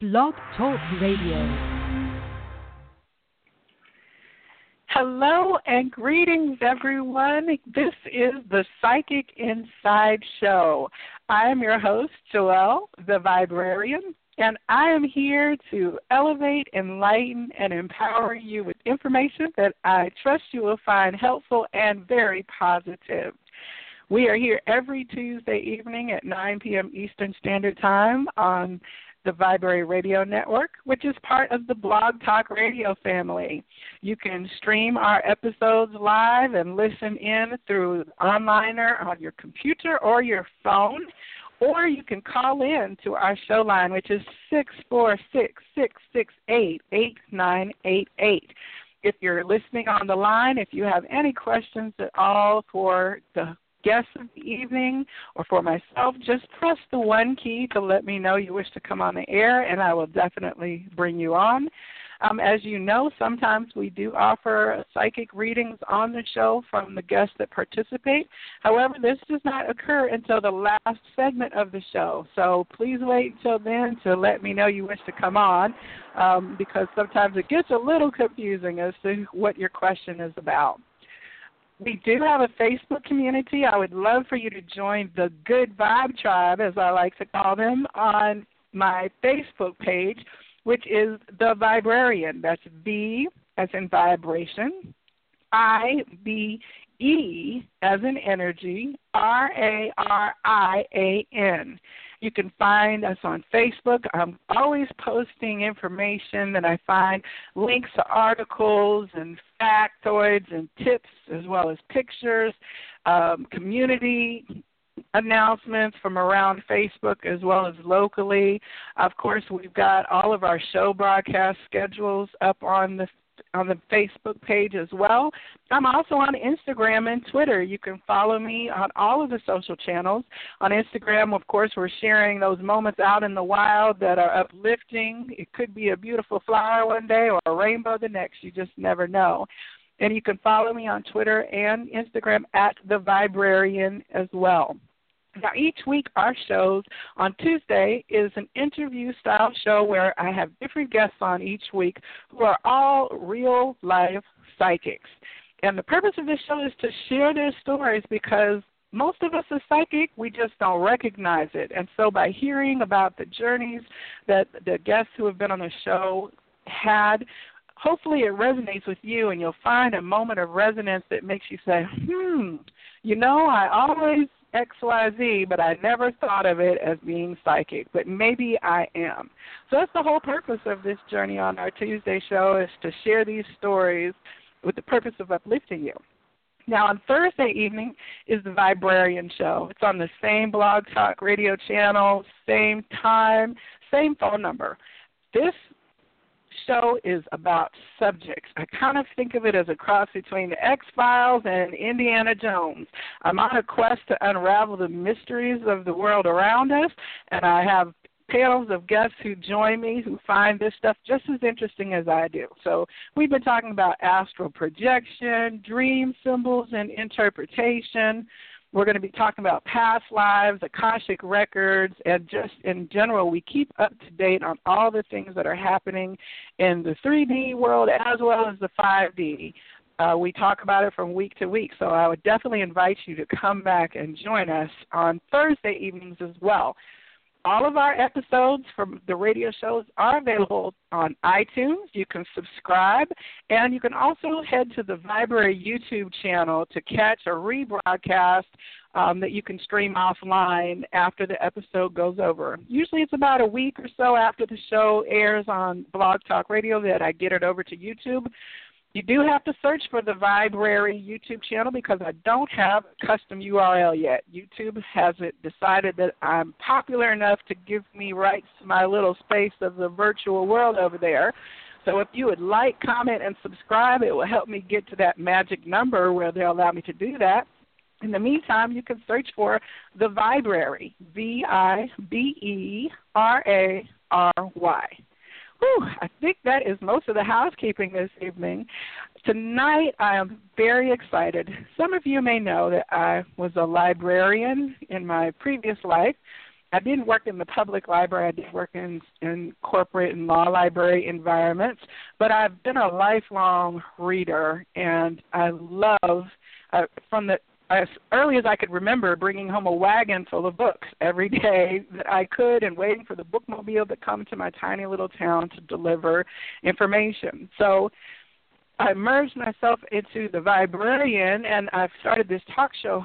Blog Talk Radio. Hello and greetings, everyone. This is the Psychic Inside Show. I am your host, Joelle, the Viberarian, and I am here to elevate, enlighten, and empower you with information that I trust you will find helpful and very positive. We are here every Tuesday evening at 9 p.m. Eastern Standard Time on the Viberary Radio Network, which is part of the Blog Talk Radio family. You can stream our episodes live and listen in through onliner on your computer or your phone, or you can call in to our show line, which is six four six six six eight eight nine eight eight. If you're listening on the line, if you have any questions at all for the guests of the evening or for myself, just press the one key to let me know you wish to come on the air, and I will definitely bring you on. Um, as you know, sometimes we do offer psychic readings on the show from the guests that participate. However, this does not occur until the last segment of the show. So please wait until then to let me know you wish to come on um, because sometimes it gets a little confusing as to what your question is about we do have a Facebook community. I would love for you to join the Good Vibe Tribe, as I like to call them, on my Facebook page, which is The Viberarian. That's V as in vibration, I B E as in energy, R A R I A N. You can find us on Facebook. I'm always posting information that I find links to articles and factoids and tips, as well as pictures, um, community announcements from around Facebook as well as locally. Of course, we've got all of our show broadcast schedules up on the on the Facebook page as well. I'm also on Instagram and Twitter. You can follow me on all of the social channels. On Instagram, of course, we're sharing those moments out in the wild that are uplifting. It could be a beautiful flower one day or a rainbow the next. You just never know. And you can follow me on Twitter and Instagram at the Viberarian as well. Now, each week, our shows on Tuesday is an interview style show where I have different guests on each week who are all real life psychics. And the purpose of this show is to share their stories because most of us are psychic, we just don't recognize it. And so, by hearing about the journeys that the guests who have been on the show had, hopefully it resonates with you and you'll find a moment of resonance that makes you say, hmm, you know, I always XYZ, but I never thought of it as being psychic, but maybe I am. So that's the whole purpose of this journey on our Tuesday show is to share these stories with the purpose of uplifting you. Now, on Thursday evening is the Viberarian Show. It's on the same Blog Talk radio channel, same time, same phone number. This show is about subjects. I kind of think of it as a cross between the X Files and Indiana Jones. I'm on a quest to unravel the mysteries of the world around us, and I have panels of guests who join me who find this stuff just as interesting as I do. So we've been talking about astral projection, dream symbols, and interpretation. We're going to be talking about past lives, Akashic records, and just in general, we keep up to date on all the things that are happening in the 3D world as well as the 5D. Uh, we talk about it from week to week, so I would definitely invite you to come back and join us on Thursday evenings as well. All of our episodes from the radio shows are available on iTunes. You can subscribe, and you can also head to the Viberary YouTube channel to catch a rebroadcast um, that you can stream offline after the episode goes over. Usually it's about a week or so after the show airs on Blog Talk Radio that I get it over to YouTube. You do have to search for the Viberary YouTube channel because I don't have a custom URL yet. YouTube hasn't decided that I'm popular enough to give me rights to my little space of the virtual world over there. So if you would like, comment, and subscribe, it will help me get to that magic number where they'll allow me to do that. In the meantime, you can search for the Viberary, V I B E R A R Y. Whew, I think that is most of the housekeeping this evening. Tonight, I am very excited. Some of you may know that I was a librarian in my previous life, I didn't work in the public library. I did work in in corporate and law library environments, but I've been a lifelong reader, and I love uh, from the as early as I could remember bringing home a wagon full of books every day that I could and waiting for the bookmobile to come to my tiny little town to deliver information. So I merged myself into the librarian and I've started this talk show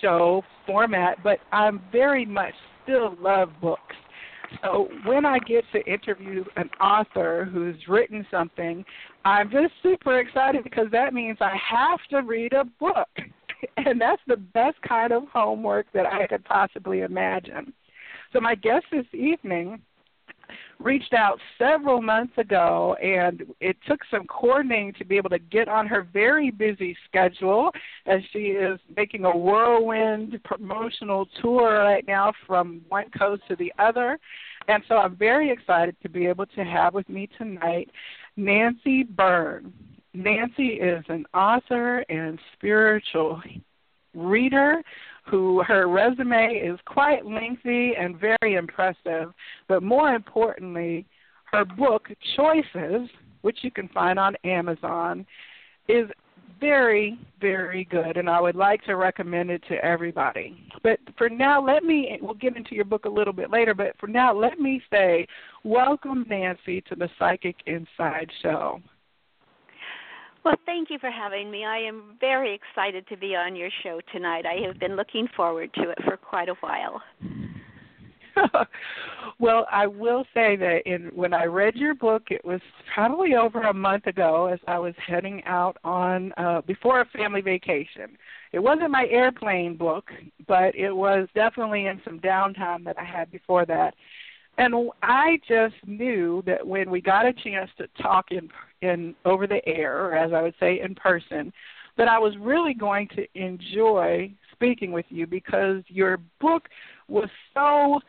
show format, but I'm very much still love books. So when I get to interview an author who's written something, I'm just super excited because that means I have to read a book. And that's the best kind of homework that I could possibly imagine. So my guest this evening reached out several months ago, and it took some coordinating to be able to get on her very busy schedule as she is making a whirlwind promotional tour right now from one coast to the other. And so I'm very excited to be able to have with me tonight Nancy Byrne. Nancy is an author and spiritual reader who her resume is quite lengthy and very impressive, but more importantly, her book Choices, which you can find on Amazon, is very, very good, and I would like to recommend it to everybody. But for now, let me, we'll get into your book a little bit later, but for now, let me say, welcome, Nancy, to the Psychic Inside Show. Well, thank you for having me. I am very excited to be on your show tonight. I have been looking forward to it for quite a while. well, I will say that in when I read your book, it was probably over a month ago as I was heading out on uh before a family vacation. It wasn't my airplane book, but it was definitely in some downtime that I had before that. And I just knew that when we got a chance to talk in in over the air, or as I would say in person, that I was really going to enjoy speaking with you because your book was so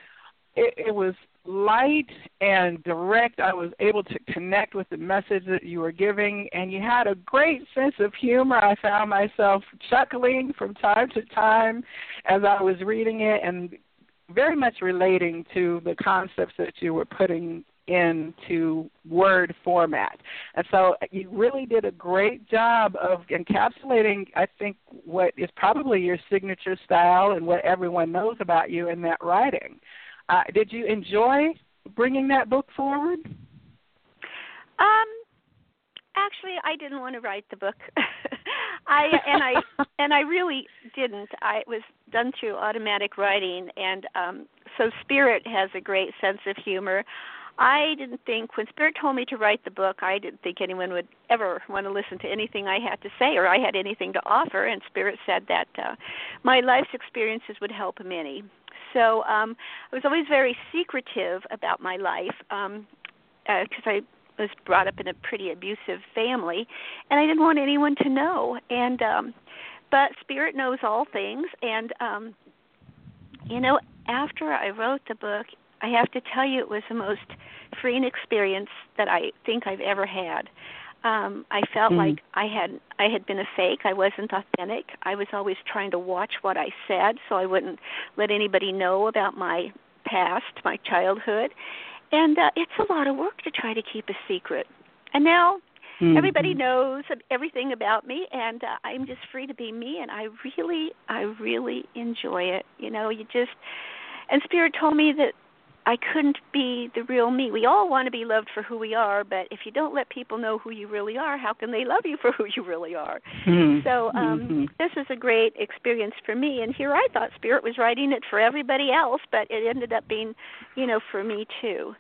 it, it was light and direct. I was able to connect with the message that you were giving, and you had a great sense of humor. I found myself chuckling from time to time as I was reading it, and very much relating to the concepts that you were putting into word format. And so you really did a great job of encapsulating, I think, what is probably your signature style and what everyone knows about you in that writing. Uh, did you enjoy bringing that book forward? Um, actually, I didn't want to write the book. I and I and I really didn't. I it was done through automatic writing, and um, so Spirit has a great sense of humor. I didn't think when Spirit told me to write the book, I didn't think anyone would ever want to listen to anything I had to say or I had anything to offer. And Spirit said that uh, my life's experiences would help many. So um, I was always very secretive about my life because um, uh, I was brought up in a pretty abusive family, and I didn't want anyone to know. And um, but Spirit knows all things, and um, you know, after I wrote the book, I have to tell you, it was the most freeing experience that I think I've ever had. Um, I felt mm like I had I had been a fake. I wasn't authentic. I was always trying to watch what I said so I wouldn't let anybody know about my past, my childhood. And uh, it's a lot of work to try to keep a secret. And now mm-hmm. everybody knows everything about me and uh, I'm just free to be me and I really I really enjoy it. You know, you just and spirit told me that I couldn't be the real me. We all want to be loved for who we are, but if you don't let people know who you really are, how can they love you for who you really are? Mm-hmm. So um mm-hmm. this is a great experience for me and here I thought spirit was writing it for everybody else, but it ended up being, you know, for me too.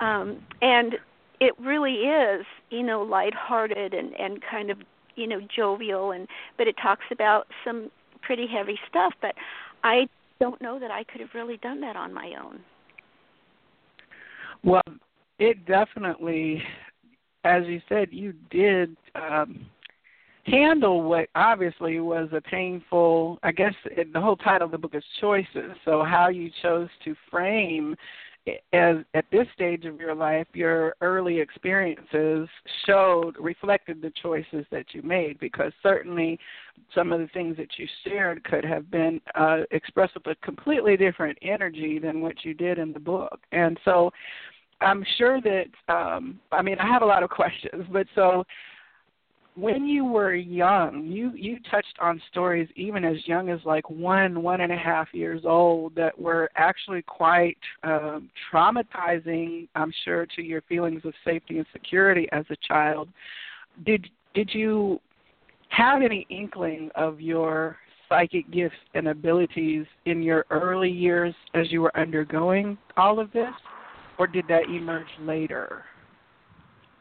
Um and it really is, you know, lighthearted and and kind of, you know, jovial and but it talks about some pretty heavy stuff, but I don't know that I could have really done that on my own. Well, it definitely, as you said, you did um, handle what obviously was a painful. I guess the whole title of the book is choices. So how you chose to frame as at this stage of your life, your early experiences showed reflected the choices that you made because certainly some of the things that you shared could have been uh, expressed with a completely different energy than what you did in the book. And so I'm sure that um, I mean I have a lot of questions, but so when you were young, you you touched on stories even as young as like one one and a half years old that were actually quite um, traumatizing. I'm sure to your feelings of safety and security as a child. Did did you have any inkling of your psychic gifts and abilities in your early years as you were undergoing all of this, or did that emerge later?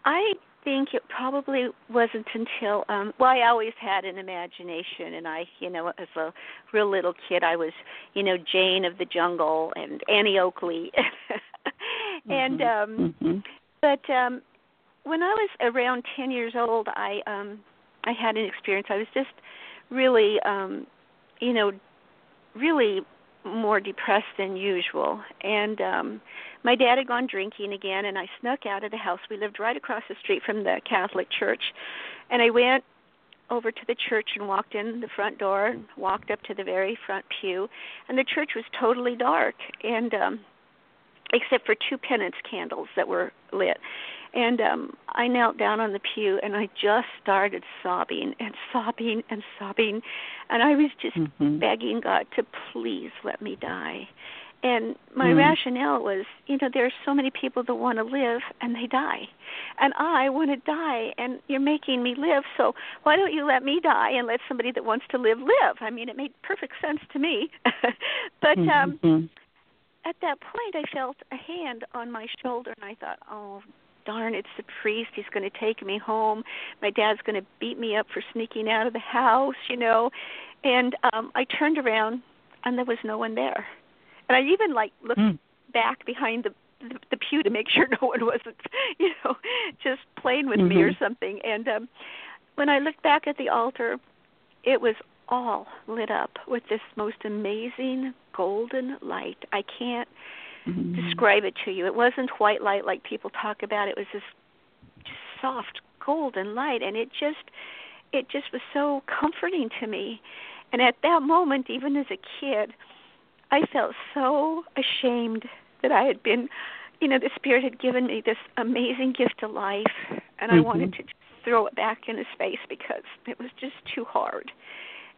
I think it probably wasn't until um well I always had an imagination and I you know as a real little kid I was you know Jane of the Jungle and Annie Oakley and mm-hmm. um mm-hmm. but um when I was around 10 years old I um I had an experience I was just really um you know really more depressed than usual and um my dad had gone drinking again and I snuck out of the house. We lived right across the street from the Catholic church. And I went over to the church and walked in the front door, and walked up to the very front pew, and the church was totally dark and um except for two penance candles that were lit. And um I knelt down on the pew and I just started sobbing and sobbing and sobbing and I was just mm-hmm. begging God to please let me die and my mm. rationale was you know there are so many people that want to live and they die and i want to die and you're making me live so why don't you let me die and let somebody that wants to live live i mean it made perfect sense to me but um mm-hmm. at that point i felt a hand on my shoulder and i thought oh darn it's the priest he's going to take me home my dad's going to beat me up for sneaking out of the house you know and um i turned around and there was no one there and I even like looked mm. back behind the, the the pew to make sure no one wasn't, you know, just playing with mm-hmm. me or something. And um when I looked back at the altar, it was all lit up with this most amazing golden light. I can't mm-hmm. describe it to you. It wasn't white light like people talk about. It was this just soft golden light and it just it just was so comforting to me. And at that moment, even as a kid, I felt so ashamed that I had been, you know, the Spirit had given me this amazing gift of life, and I mm-hmm. wanted to just throw it back in His face because it was just too hard.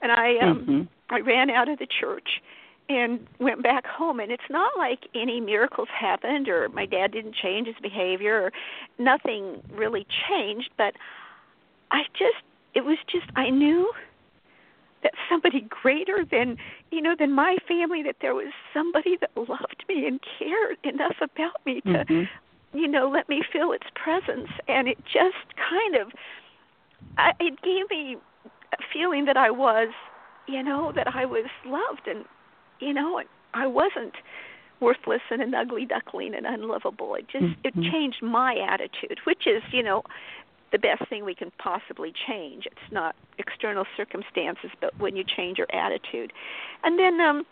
And I, um, mm-hmm. I ran out of the church and went back home and it's not like any miracles happened or my dad didn't change his behavior or nothing really changed but i just it was just i knew that somebody greater than you know than my family that there was somebody that loved me and cared enough about me to mm-hmm. you know let me feel its presence and it just kind of I, it gave me a feeling that I was you know that I was loved and you know I wasn't worthless and an ugly duckling and unlovable it just mm-hmm. it changed my attitude which is you know the best thing we can possibly change. It's not external circumstances, but when you change your attitude. And then um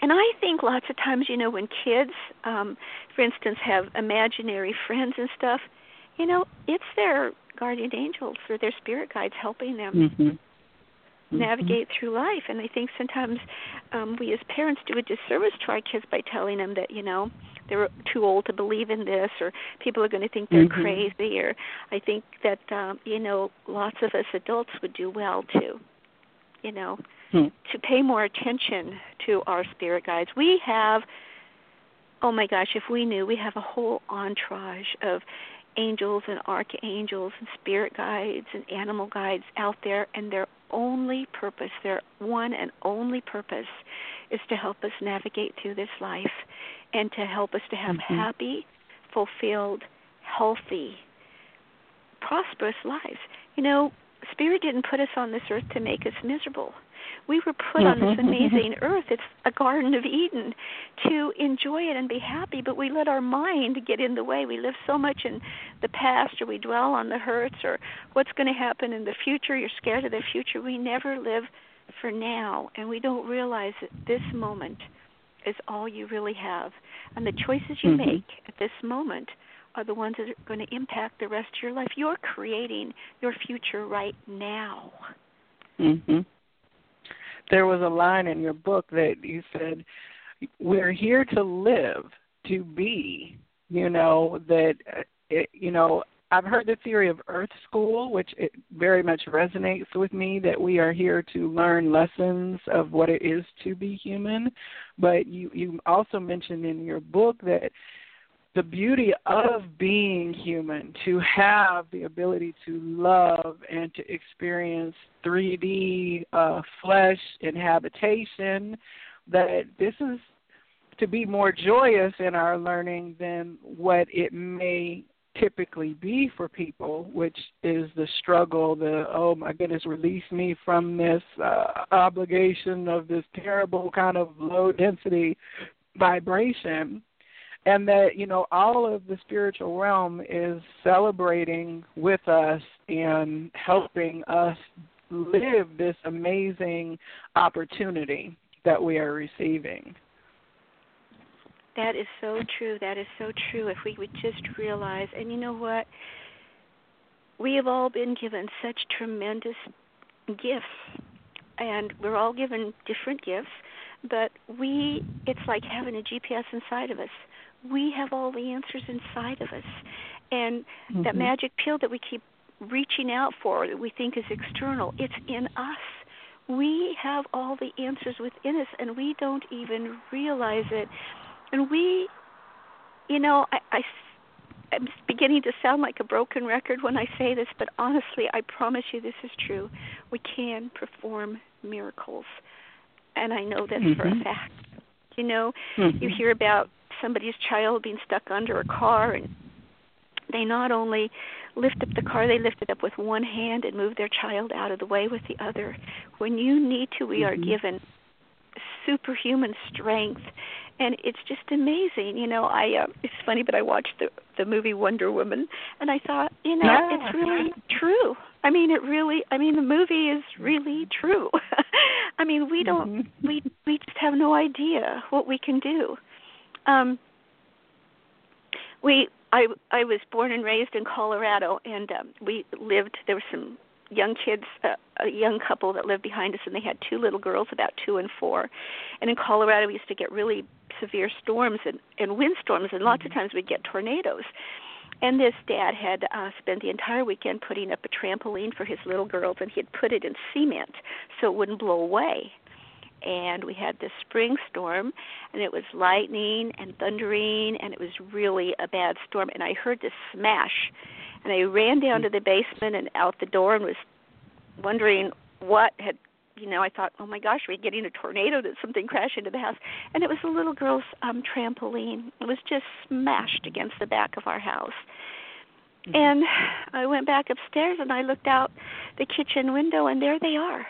and I think lots of times, you know, when kids, um, for instance, have imaginary friends and stuff, you know, it's their guardian angels or their spirit guides helping them mm-hmm. Mm-hmm. navigate through life. And I think sometimes um, we as parents do a disservice to our kids by telling them that, you know, they're too old to believe in this or people are going to think they're mm-hmm. crazy or I think that um, you know, lots of us adults would do well to, you know, hmm. to pay more attention to our spirit guides. We have oh my gosh, if we knew we have a whole entourage of angels and archangels and spirit guides and animal guides out there and their only purpose, their one and only purpose is to help us navigate through this life and to help us to have mm-hmm. happy, fulfilled, healthy, prosperous lives. You know, Spirit didn't put us on this earth to make us miserable. We were put on this Mm-hmm. amazing earth. It's a Garden of Eden to enjoy it and be happy, but we let our mind get in the way. We live so much in the past, or we dwell on the hurts, or what's going to happen in the future. You're scared of the future. We never live for now, and we don't realize that this moment is all you really have. And the choices you mm-hmm. make at this moment are the ones that are going to impact the rest of your life. You're creating your future right now. Mhm. There was a line in your book that you said we're here to live, to be, you know, that uh, it, you know, I've heard the theory of Earth School, which it very much resonates with me that we are here to learn lessons of what it is to be human. But you you also mentioned in your book that the beauty of being human, to have the ability to love and to experience 3D uh, flesh inhabitation, that this is to be more joyous in our learning than what it may typically be for people, which is the struggle, the oh my goodness, release me from this uh, obligation of this terrible kind of low density vibration. And that, you know, all of the spiritual realm is celebrating with us and helping us live this amazing opportunity that we are receiving. That is so true. That is so true. If we would just realize, and you know what? We have all been given such tremendous gifts, and we're all given different gifts, but we, it's like having a GPS inside of us. We have all the answers inside of us. And mm-hmm. that magic pill that we keep reaching out for that we think is external, it's in us we have all the answers within us and we don't even realize it and we, you know, I, I I'm beginning to sound like a broken record when I say this, but honestly, I promise you this is true. We can perform miracles, and I know this mm-hmm. for a mm-hmm. fact. You know, mm-hmm. you hear about somebody's child being stuck under a car, and they not only lift up the car, they lift it up with one hand and move their child out of the way with the other. When you need to, we mm-hmm. are given superhuman strength and it's just amazing. You know, I uh, it's funny, but I watched the the movie Wonder Woman, and I thought, you know, yeah. it's really true. I mean, it really. I mean, the movie is really true. I mean, we don't. Mm-hmm. We we just have no idea what we can do. Um, we I I was born and raised in Colorado, and um, we lived. There were some young kids, uh, a young couple that lived behind us, and they had two little girls, about two and four. And in Colorado, we used to get really severe storms and, and windstorms, and lots of mm-hmm. times we'd get tornadoes. And this dad had uh, spent the entire weekend putting up a trampoline for his little girls, and he had put it in cement so it wouldn't blow away. And we had this spring storm, and it was lightning and thundering, and it was really a bad storm. And I heard this smash, and I ran down to the basement and out the door and was wondering what had you know, I thought, oh my gosh, are we're getting a tornado. Did something crash into the house? And it was the little girl's um trampoline. It was just smashed against the back of our house. Mm-hmm. And I went back upstairs and I looked out the kitchen window, and there they are,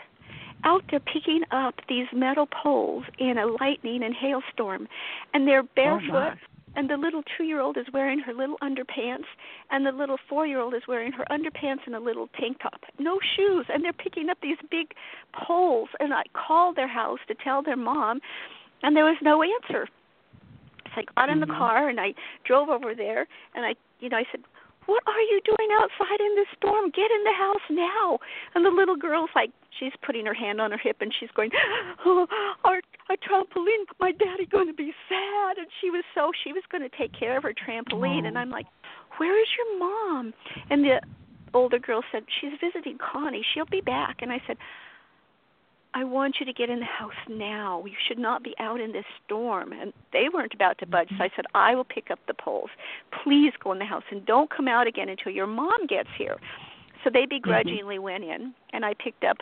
out there picking up these metal poles in a lightning and hailstorm, and they're oh, barefoot. Oh and the little two year old is wearing her little underpants and the little four year old is wearing her underpants and a little tank top no shoes and they're picking up these big poles and i called their house to tell their mom and there was no answer so i got in the mm-hmm. car and i drove over there and i you know i said what are you doing outside in this storm? Get in the house now. And the little girl's like, she's putting her hand on her hip and she's going, oh, our, our trampoline, my daddy going to be sad. And she was so, she was going to take care of her trampoline. And I'm like, where is your mom? And the older girl said, she's visiting Connie. She'll be back. And I said, I want you to get in the house now. You should not be out in this storm. And they weren't about to budge. So I said, I will pick up the poles. Please go in the house and don't come out again until your mom gets here. So they begrudgingly mm-hmm. went in, and I picked up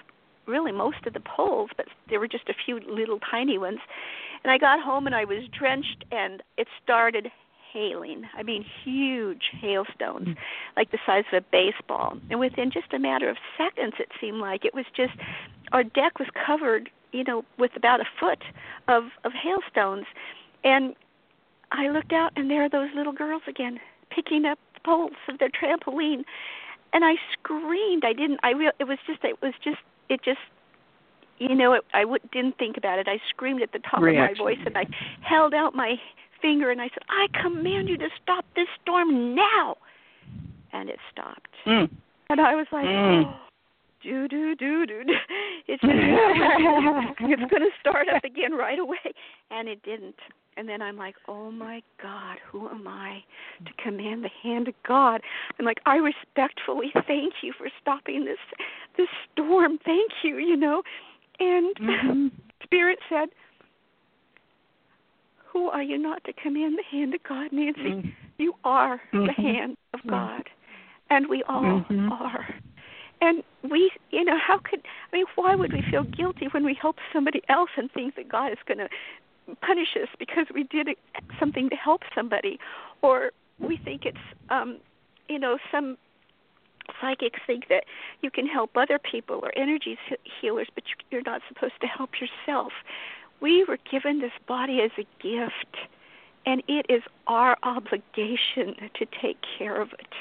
really most of the poles, but there were just a few little tiny ones. And I got home and I was drenched, and it started hailing. I mean, huge hailstones, mm. like the size of a baseball. And within just a matter of seconds, it seemed like it was just our deck was covered, you know, with about a foot of of hailstones. And I looked out, and there are those little girls again, picking up the poles of their trampoline. And I screamed. I didn't. I real. It was just. It was just. It just you know, it, I w- didn't think about it. I screamed at the top Reaction. of my voice and I held out my finger and I said, "I command you to stop this storm now." And it stopped. Mm. And I was like, Mm. oh, do do do do. do. It's just, it's going to start up again right away, and it didn't. And then I'm like, oh my God, who am I to command the hand of God? I'm like, I respectfully thank you for stopping this this storm. Thank you, you know. And Mhm. Spirit said, Who are you not to command the hand of God, Nancy? Mm. You are the Mhm. hand of Mhm. God. And we all Mhm. are. And we, you know, how could, I mean, why would we feel guilty when we help somebody else and think that God is going to punish us because we did something to help somebody? Or we think it's, um, you know, some psychics think that you can help other people or energy healers, but you're not supposed to help yourself. We were given this body as a gift, and it is our obligation to take care of it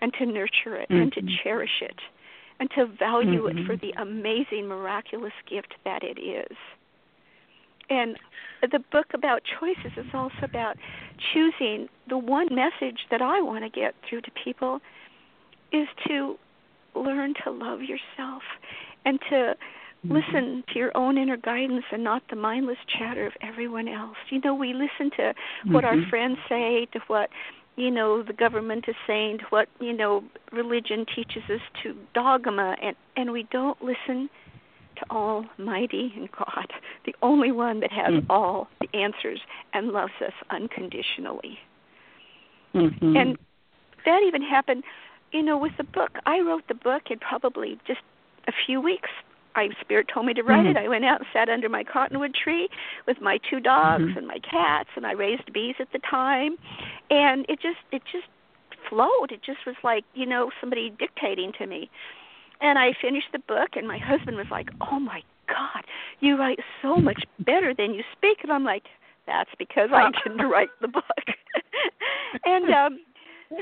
and to nurture it and to Mhm. cherish it and to value it for Mhm. the amazing, miraculous gift that it is. And the book about choices is also about choosing the one message that I want to get through to people is to learn to love yourself and to Mm-hmm. listen to your own inner guidance and not the mindless chatter of everyone else. You know, we listen to what our Mhm. friends say, to what you know the government is saying, to what you know religion teaches us, to dogma, and and we don't listen to Almighty and God, the only one that has Mm. all the answers and loves us unconditionally. Mhm. And that even happened, you know, with the book. I wrote the book in probably just a few weeks. I spirit told me to write Mhm. it. I went out and sat under my cottonwood tree with my two dogs Mhm. and my cats, and I raised bees at the time, and it just it just flowed. It just was like you know somebody dictating to me. And I finished the book, and my husband was like, "Oh my God, you write so much better than you speak." And I'm like, "That's because I didn't write the book." and um,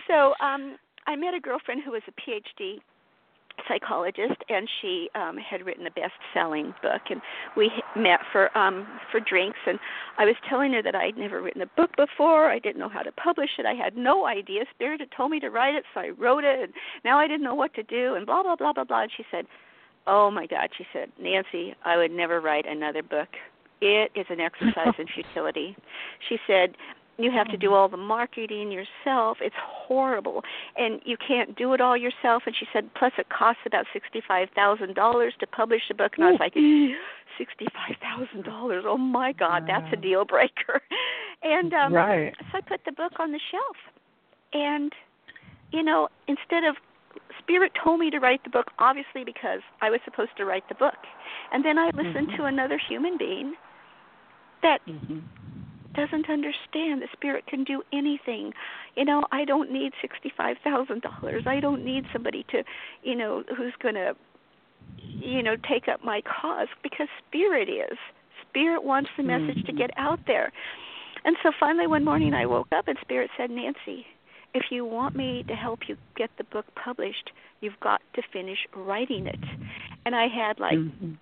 so um, I met a girlfriend who was a PhD psychologist and she um had written a best-selling book and we met for um for drinks and I was telling her that I'd never written a book before, I didn't know how to publish it, I had no idea. Spirit had told me to write it, so I wrote it and now I didn't know what to do and blah blah blah blah blah and she said, "Oh my god," she said, "Nancy, I would never write another book. It is an exercise in futility." She said, you have to do all the marketing yourself. It's horrible, and you can't do it all yourself. And she said, plus it costs about sixty-five thousand dollars to publish a book. And I was like, sixty-five thousand dollars! Oh my God, that's a deal breaker. And um, right. so I put the book on the shelf, and you know, instead of Spirit told me to write the book, obviously because I was supposed to write the book, and then I listened Mhm. to another human being that Mhm. Doesn't understand that spirit can do anything. You know, I don't need sixty-five thousand dollars. I don't need somebody to, you know, who's going to, you know, take up my cause because spirit is. Spirit wants the message to Mhm. get out there. And so finally one morning I woke up and spirit said, "Nancy, if you want me to help you get the book published, you've got to finish writing it." And I had like Mhm.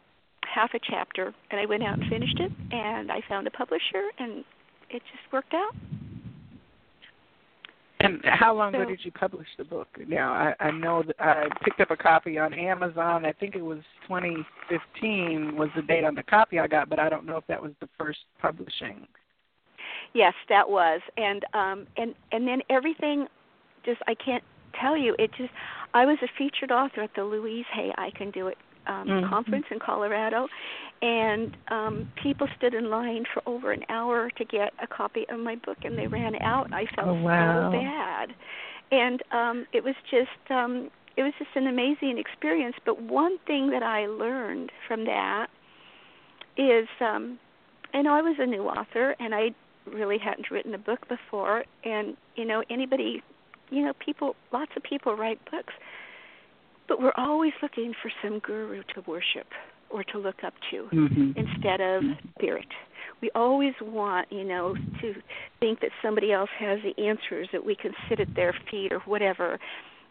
half a chapter and I went out and finished it and I found a publisher and it just worked out. And how long ago did you publish the book? Now I, I know that I picked up a copy on Amazon. I think it was 2015 was the date on the copy I got, but I don't know if that was the first publishing. Yes, that was. And um and and then everything just I can't tell you. It just I was a featured author at the Louise Hay I Can Do It um Mhm. conference in Colorado and um people stood in line for over an hour to get a copy of my book and they ran out. I felt Oh, wow. so bad. And um it was just um it was just an amazing experience, but one thing that I learned from that is um I know I was a new author and I really hadn't written a book before and you know anybody you know people lots of people write books but we're always looking for some guru to worship or to look up to Mhm. instead of spirit. We always want you know to think that somebody else has the answers that we can sit at their feet or whatever.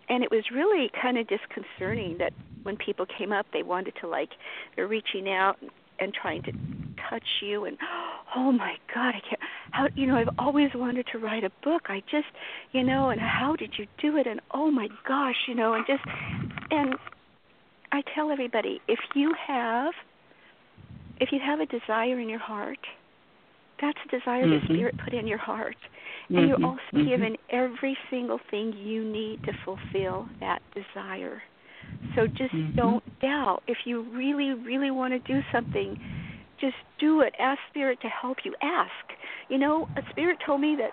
And it was really kind of disconcerting that when people came up they wanted to like they're reaching out and trying to touch you and oh my god i can't how you know i've always wanted to write a book i just you know and how did you do it and oh my gosh you know and just and i tell everybody if you have if you have a desire in your heart that's a desire mm-hmm. the spirit put in your heart and mm-hmm. you're also mm-hmm. given every single thing you need to fulfill that desire so just mm-hmm. don't doubt. If you really, really want to do something, just do it. Ask Spirit to help you. Ask. You know, a Spirit told me that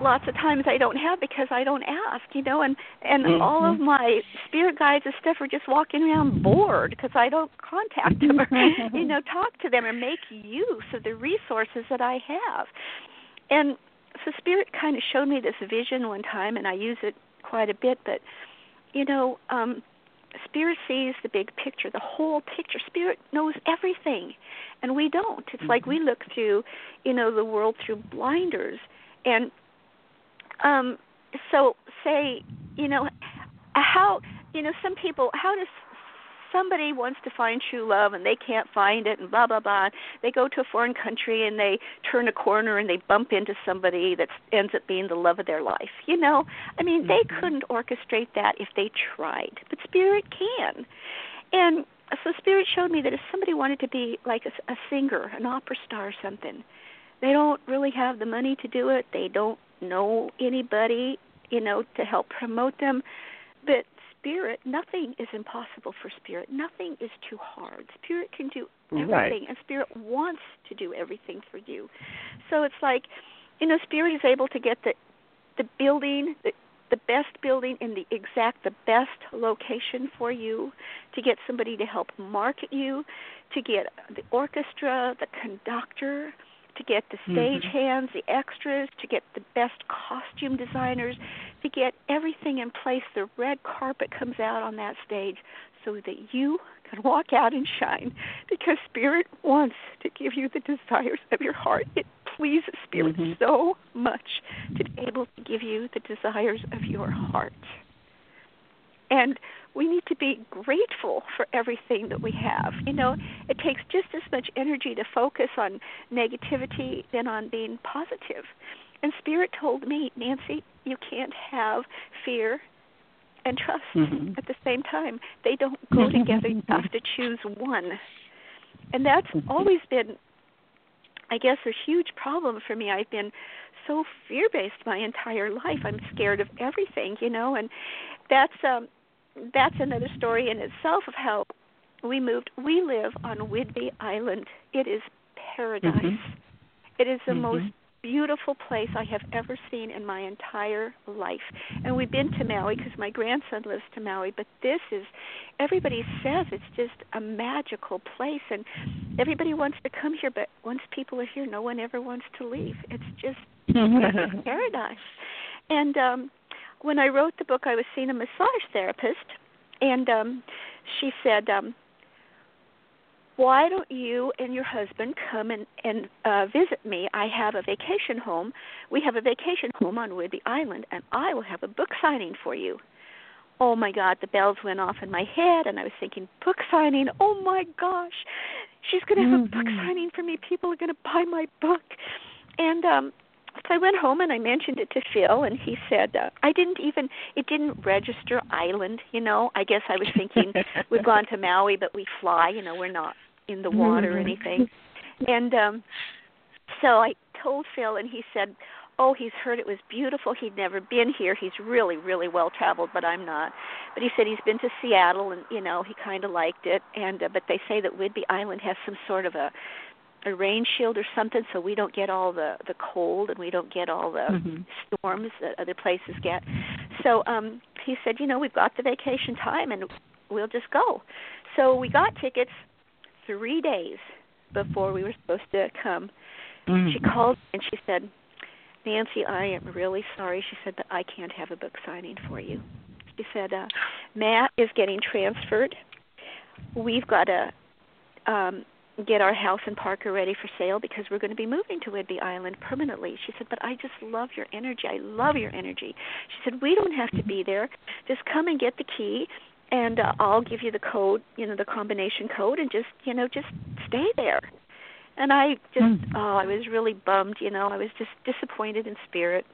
lots of times I don't have because I don't ask, you know, and and mm-hmm. all of my spirit guides and stuff are just walking around bored because I don't contact them or you know talk to them or make use of the resources that I have. And so spirit kind of showed me this vision one time and I use it quite a bit, but you know, um, spirit sees the big picture, the whole picture. Spirit knows everything, and we don't. It's mm-hmm. like we look through, you know, the world through blinders. And um, so, say, you know, how, you know, some people, how does somebody wants to find true love and they can't find it and blah blah blah. They go to a foreign country and they turn a corner and they bump into somebody that ends up being the love of their life you know? I mean mm-hmm. they couldn't orchestrate that if they tried but spirit can. And so spirit showed me that if somebody wanted to be like a, a singer an opera star or something they don't really have the money to do it. They don't know anybody you know to help promote them. But spirit, nothing is impossible for spirit. Nothing is too hard. Spirit can do everything, right. and spirit wants to do everything for you. So it's like, you know, spirit is able to get the the building, the the best building in the exact the best location for you to get somebody to help market you to get the orchestra the conductor to get the stage mm-hmm. hands, the extras, to get the best costume designers, to get everything in place. The red carpet comes out on that stage so that you can walk out and shine because Spirit wants to give you the desires of your heart. It pleases Spirit mm-hmm. so much to be able to give you the desires of your heart. And we need to be grateful for everything that we have. You know, it takes just as much energy to focus on negativity than on being positive. And Spirit told me, Nancy, you can't have fear and trust mm-hmm. at the same time. They don't go together. You have to choose one. And that's mm-hmm. always been, I guess, a huge problem for me. I've been so fear based my entire life. I'm scared of everything, you know, and that's um that's another story in itself of how we moved. We live on Whidbey Island. It is paradise. Mm-hmm. It is the mm-hmm. most beautiful place I have ever seen in my entire life. And we've been to Maui because my grandson lives to Maui, but this is everybody says it's just a magical place and everybody wants to come here, but once people are here no one ever wants to leave. It's just paradise. And um when I wrote the book, I was seeing a massage therapist, and um, she said, um, "Why don't you and your husband come and and uh, visit me? I have a vacation home. We have a vacation home on Whidbey Island, and I will have a book signing for you." Oh my God, the bells went off in my head, and I was thinking, book signing. Oh my gosh, she's going to have mm-hmm. a book signing for me. People are going to buy my book, and um, so I went home and I mentioned it to Phil, and he said, uh, "I didn't even it didn't register island. You know, I guess I was thinking we've gone to Maui, but we fly. You know, we're not in the water or anything." And um so I told Phil, and he said, "Oh, he's heard it was beautiful. He'd never been here. He's really, really well traveled, but I'm not." But he said he's been to Seattle, and you know, he kind of liked it. And uh, but they say that Whidbey Island has some sort of a a rain shield or something so we don't get all the the cold and we don't get all the mm-hmm. storms that other places get. So um he said, you know, we've got the vacation time and we'll just go. So we got tickets 3 days before we were supposed to come. Mm-hmm. She called and she said, "Nancy, I am really sorry." She said, "But I can't have a book signing for you." She said, uh, "Matt is getting transferred. We've got a um get our house in Parker ready for sale because we're going to be moving to Whidbey Island permanently. She said, "But I just love your energy. I love your energy." She said, "We don't have to be there. Just come and get the key and uh, I'll give you the code, you know, the combination code and just, you know, just stay there." And I just mm. oh, I was really bummed, you know. I was just disappointed in spirit.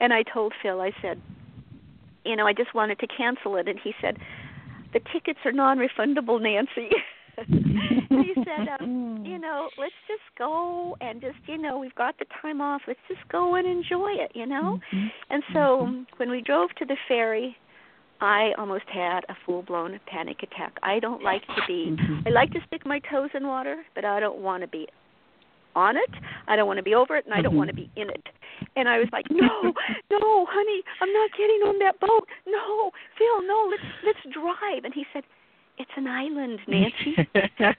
And I told Phil, I said, you know, I just wanted to cancel it and he said, "The tickets are non-refundable, Nancy." he said, um, you know, let's just go and just, you know, we've got the time off. Let's just go and enjoy it, you know. Mm-hmm. And so mm-hmm. when we drove to the ferry, I almost had a full-blown panic attack. I don't like to be. Mm-hmm. I like to stick my toes in water, but I don't want to be on it. I don't want to be over it, and I don't want to be in it. And I was like, no, no, honey, I'm not getting on that boat. No, Phil, no, let's let's drive. And he said, it's an island, Nancy.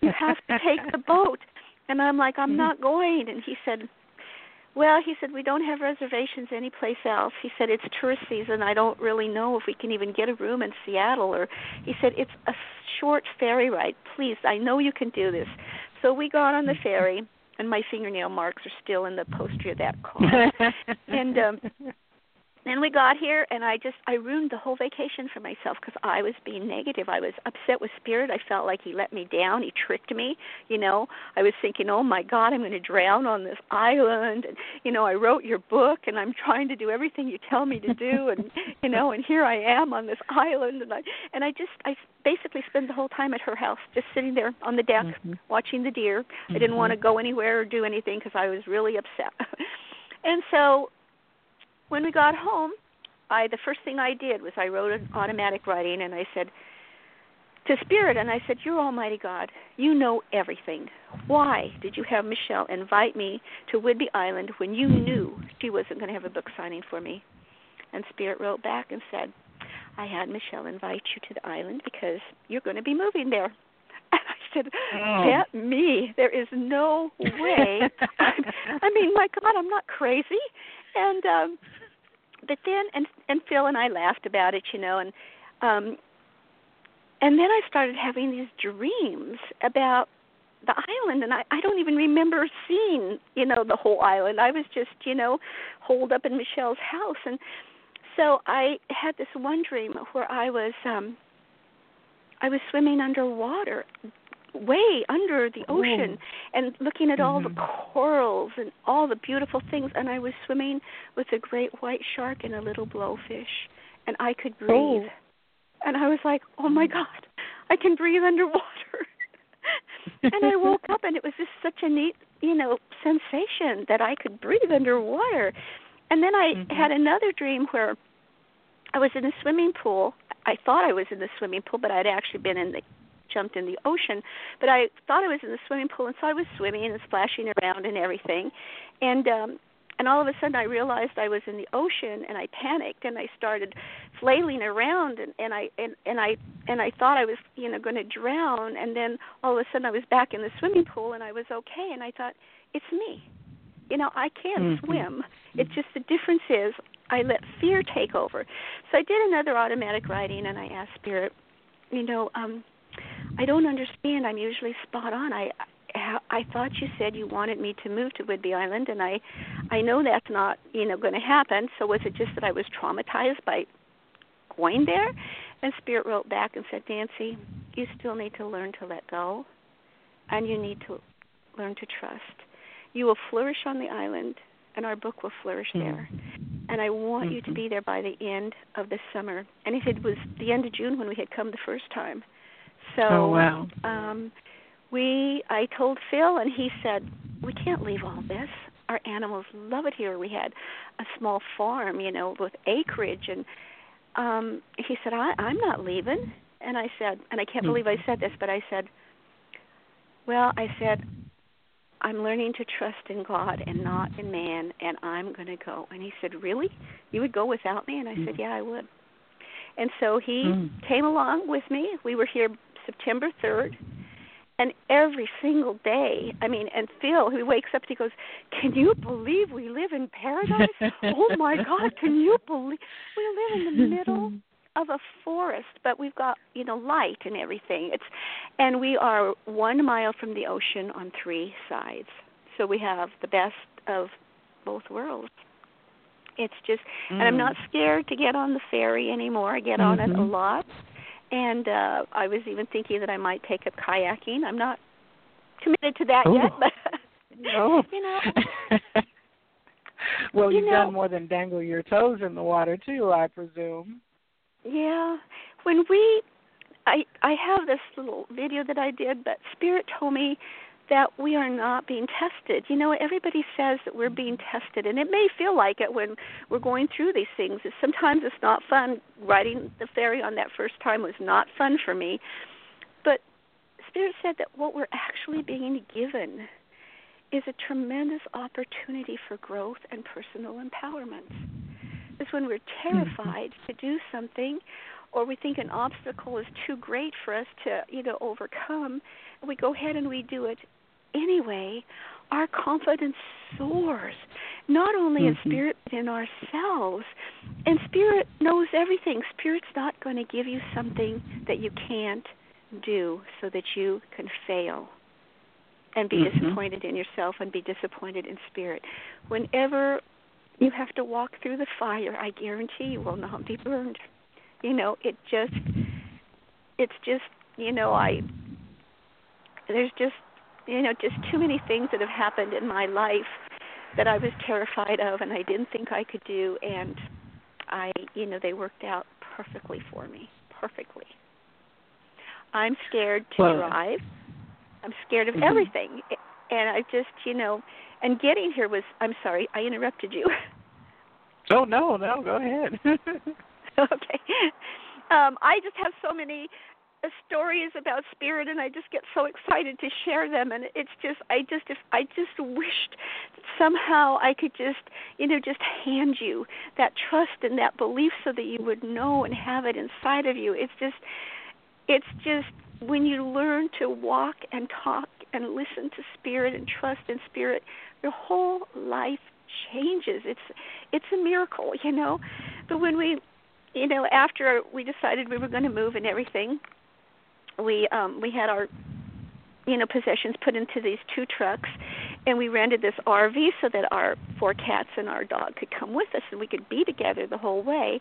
you have to take the boat. And I'm like, I'm not going. And he said, well, he said we don't have reservations anyplace else. He said it's tourist season. I don't really know if we can even get a room in Seattle. Or he said it's a short ferry ride. Please, I know you can do this. So we got on the ferry, and my fingernail marks are still in the upholstery of that car. and um then we got here and i just i ruined the whole vacation for myself because i was being negative. I was upset with spirit. I felt like he let me down. He tricked me you know? I was thinking oh my god i'm going to drown on this island. And you know i wrote your book and i'm trying to do everything you tell me to do and you know and here i am on this island and i and i just i basically spent the whole time at her house just sitting there on the deck mm-hmm. watching the deer. Mm-hmm. i didn't want to go anywhere or do anything because i was really upset. And so when we got home, I the first thing I did was I wrote an automatic writing and I said to Spirit and I said, "You're Almighty God. You know everything. Why did you have Michelle invite me to Whidbey Island when you knew she wasn't going to have a book signing for me?" And Spirit wrote back and said, "I had Michelle invite you to the island because you're going to be moving there." And I said, oh. "That me? There is no way. I mean, my God, I'm not crazy." And um but then and and Phil and I laughed about it, you know, and um and then I started having these dreams about the island and I, I don't even remember seeing, you know, the whole island. I was just, you know, holed up in Michelle's house and so I had this one dream where I was um I was swimming underwater way under the ocean oh. and looking at mm-hmm. all the mm-hmm. corals and all the beautiful things and I was swimming with a great white shark and a little blowfish and I could breathe. Oh. And I was like, "Oh my god, I can breathe underwater." and I woke up and it was just such a neat, you know, sensation that I could breathe underwater. And then I mm-hmm. had another dream where I was in a swimming pool. I thought I was in the swimming pool, but I'd actually been in the jumped in the ocean. But I thought I was in the swimming pool, and so I was swimming and splashing around and everything. And um, and all of a sudden I realized I was in the ocean, and I panicked and I started flailing around, and and I and and I and I thought I was you know going to drown, and then all of a sudden I was back in the swimming pool, and I was okay, and I thought it's me. You know, I can mm-hmm. swim. It's just the difference is I let fear take over. So I did another automatic writing and I asked Spirit, you know, um, I don't understand. I'm usually spot on. I I thought you said you wanted me to move to Whidbey Island, and I I know that's not you know going to happen. So was it just that I was traumatized by going there? And Spirit wrote back and said, Nancy, you still need to learn to let go, and you need to learn to trust. You will flourish on the island, and our book will flourish mm-hmm. there. And I want mm-hmm. you to mm-hmm. be there by the end of the summer. And if it was the end of June when we had come the first time, so oh, wow. um we I told Phil and he said, We can't leave all this. Our animals love it here. We had a small farm, you know, with acreage and um he said, I I'm not leaving and I said and I can't mm-hmm. believe I said this, but I said well, I said I'm learning to trust in God and not in man, and I'm going to go. And he said, Really? You would go without me? And I said, mm. Yeah, I would. And so he mm. came along with me. We were here September 3rd. And every single day, I mean, and Phil, he wakes up and he goes, Can you believe we live in paradise? oh my God, can you believe we live in the middle of a forest, but we've got you know light and everything. It's and we are one mile from the ocean on three sides, so we have the best of both worlds. It's just, and I'm not mm. scared to get on the ferry anymore. I get on mm-hmm. it a mm-hmm. lot, and uh I was even thinking that I might take up kayaking. I'm not committed to that Ooh. yet, but oh. you know. well, you you've know, done more than dangle your toes in the water too, I presume. Yeah. When we I I have this little video that I did, but Spirit told me that we are not being tested. You know, everybody says that we're being tested, and it may feel like it when we're going through these things. Sometimes it's not fun. Riding the ferry on that first time was not fun for me. But Spirit said that what we're actually being given is a tremendous opportunity for growth and personal empowerment. Is when we're mm-hmm. terrified mm-hmm. to do something or we think an obstacle is too great for us to, you know, overcome, we go ahead and we do it anyway, our confidence soars, not only mm-hmm. in spirit, but in ourselves. And spirit knows everything. Spirit's not going to give you something that you can't do so that you can fail and be mm-hmm. disappointed in yourself and be disappointed in spirit. Whenever you have to walk through the fire, I guarantee you will not be burned. You know, it just it's just, you know, I there's just you know just too many things that have happened in my life that I was terrified of and I didn't think I could do and I you know they worked out perfectly for me perfectly. I'm scared to well, drive. I'm scared of mm-hmm. everything and I just you know and getting here was I'm sorry I interrupted you. Oh no no go ahead. Okay. Um I just have so many stories about spirit and I just get so excited to share them and it's just I just if I just wished somehow I could just you know just hand you that trust and that belief so that you would know and have it inside of you. It's just it's just when you learn to walk and talk and listen to spirit and trust in spirit your whole life changes. It's it's a miracle you know? But when we you know after we decided we were going to move and everything we um we had our you know possessions put into these two trucks and we rented this RV so that our four cats and our dog could come with us and we could be together the whole way.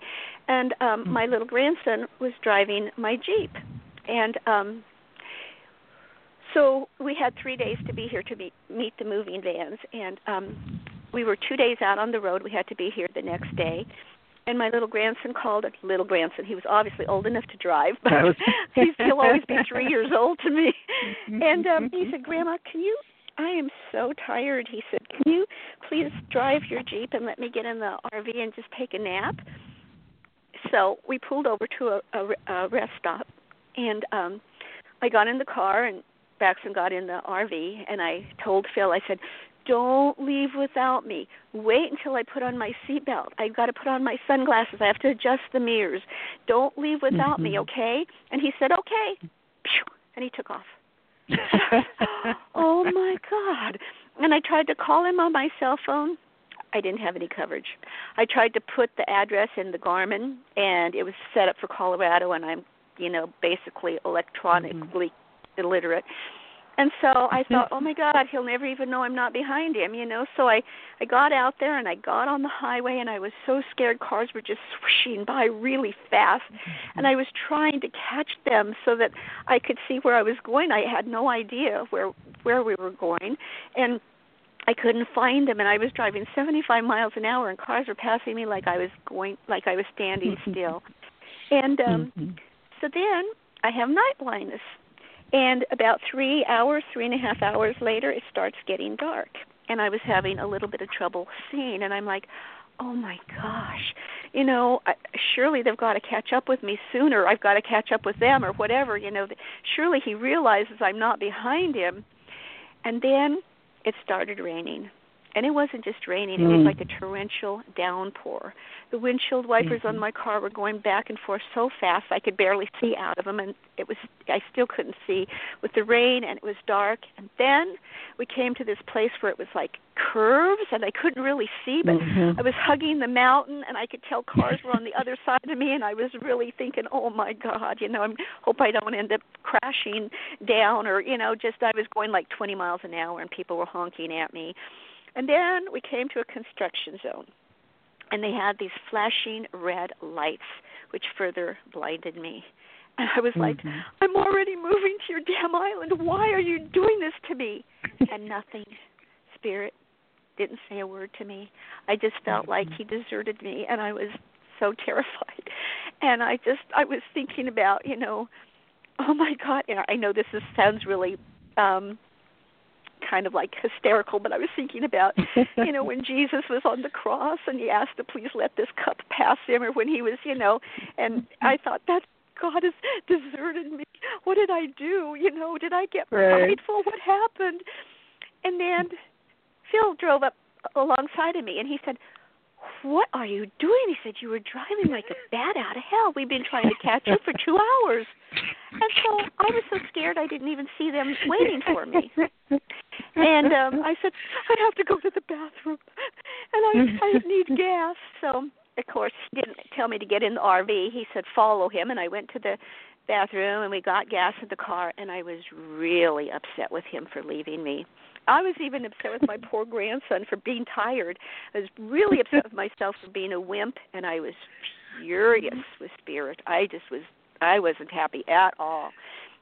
And um my little grandson was driving my Jeep. And um so we had 3 days to be here to meet meet the moving vans. And um we were 2 days out on the road. We had to be here the next day and my little grandson called it little grandson. He was obviously old enough to drive, but he's, he'll always be three years old to me. And um he said, "Grandma, can you? I am so tired." He said, "Can you please drive your jeep and let me get in the RV and just take a nap?" So we pulled over to a, a, a rest stop, and um I got in the car and Braxton got in the RV, and I told Phil, I said, don't leave without me. Wait until I put on my seatbelt. I've got to put on my sunglasses. I have to adjust the mirrors. Don't leave without mm-hmm. me, okay? And he said, okay. And he took off. oh my God. And I tried to call him on my cell phone. I didn't have any coverage. I tried to put the address in the Garmin, and it was set up for Colorado, and I'm, you know, basically electronically mm-hmm. illiterate and so I mm-hmm. thought, oh my God, he'll never even know I'm not behind him, you know. So I I got out there and I got on the highway and I was so scared. Cars were just swishing by really fast, mm-hmm. and I was trying to catch them so that I could see where I was going. I had no idea where where we were going, and I couldn't find them. And I was driving 75 miles an hour, and cars were passing me like I was going like I was standing mm-hmm. still. And um so then I have night blindness and about three hours, three and a half hours later, it starts getting dark. And I was having a little bit of trouble seeing. And I'm like, oh my gosh, you know, surely they've got to catch up with me sooner. I've got to catch up with them or whatever. You know, surely he realizes I'm not behind him. And then it started raining. And it wasn't just raining it Mm. was like a torrential downpour the windshield wipers on Mhm. my car were going back and forth so fast i could barely see out of them and it was i still couldn't see with the rain and it was dark and then we came to this place where it was like curves and i couldn't really see but Mhm. i was hugging the mountain and i could tell cars were on the other side of me and i was really thinking oh my god you know i hope i don't end up crashing down or you know just i was going like 20 miles an hour and people were honking at me and then we came to a construction zone and they had these flashing red lights which further blinded me. And i was like Mhm. i'm already moving to your damn island. Why are you doing this to me? And nothing. Spirit didn't say a word to me. I just felt like he deserted me and i was so terrified. And i just i was thinking about you know oh my god and i know this is sounds really um kind of like hysterical but i was thinking about you know when jesus was on the cross and he asked to please let this cup pass him or when he was you know and i thought that god has deserted me. What did i do? You know did i get Right. prideful? What happened? And then phil drove up alongside of me and he said what are you doing he said you were driving like a bat out of hell we've been trying to catch you for two hours and so i was so scared i didn't even see them waiting for me and um I said I have to go to the bathroom, and I I need gas. So of course he didn't tell me to get in the RV. He said follow him, and I went to the bathroom and we got gas in the car. And I was really upset with him for leaving me. I was even upset with my poor grandson for being tired. I was really upset with myself for being a wimp, and I was furious with Spirit. I just was I wasn't happy at all.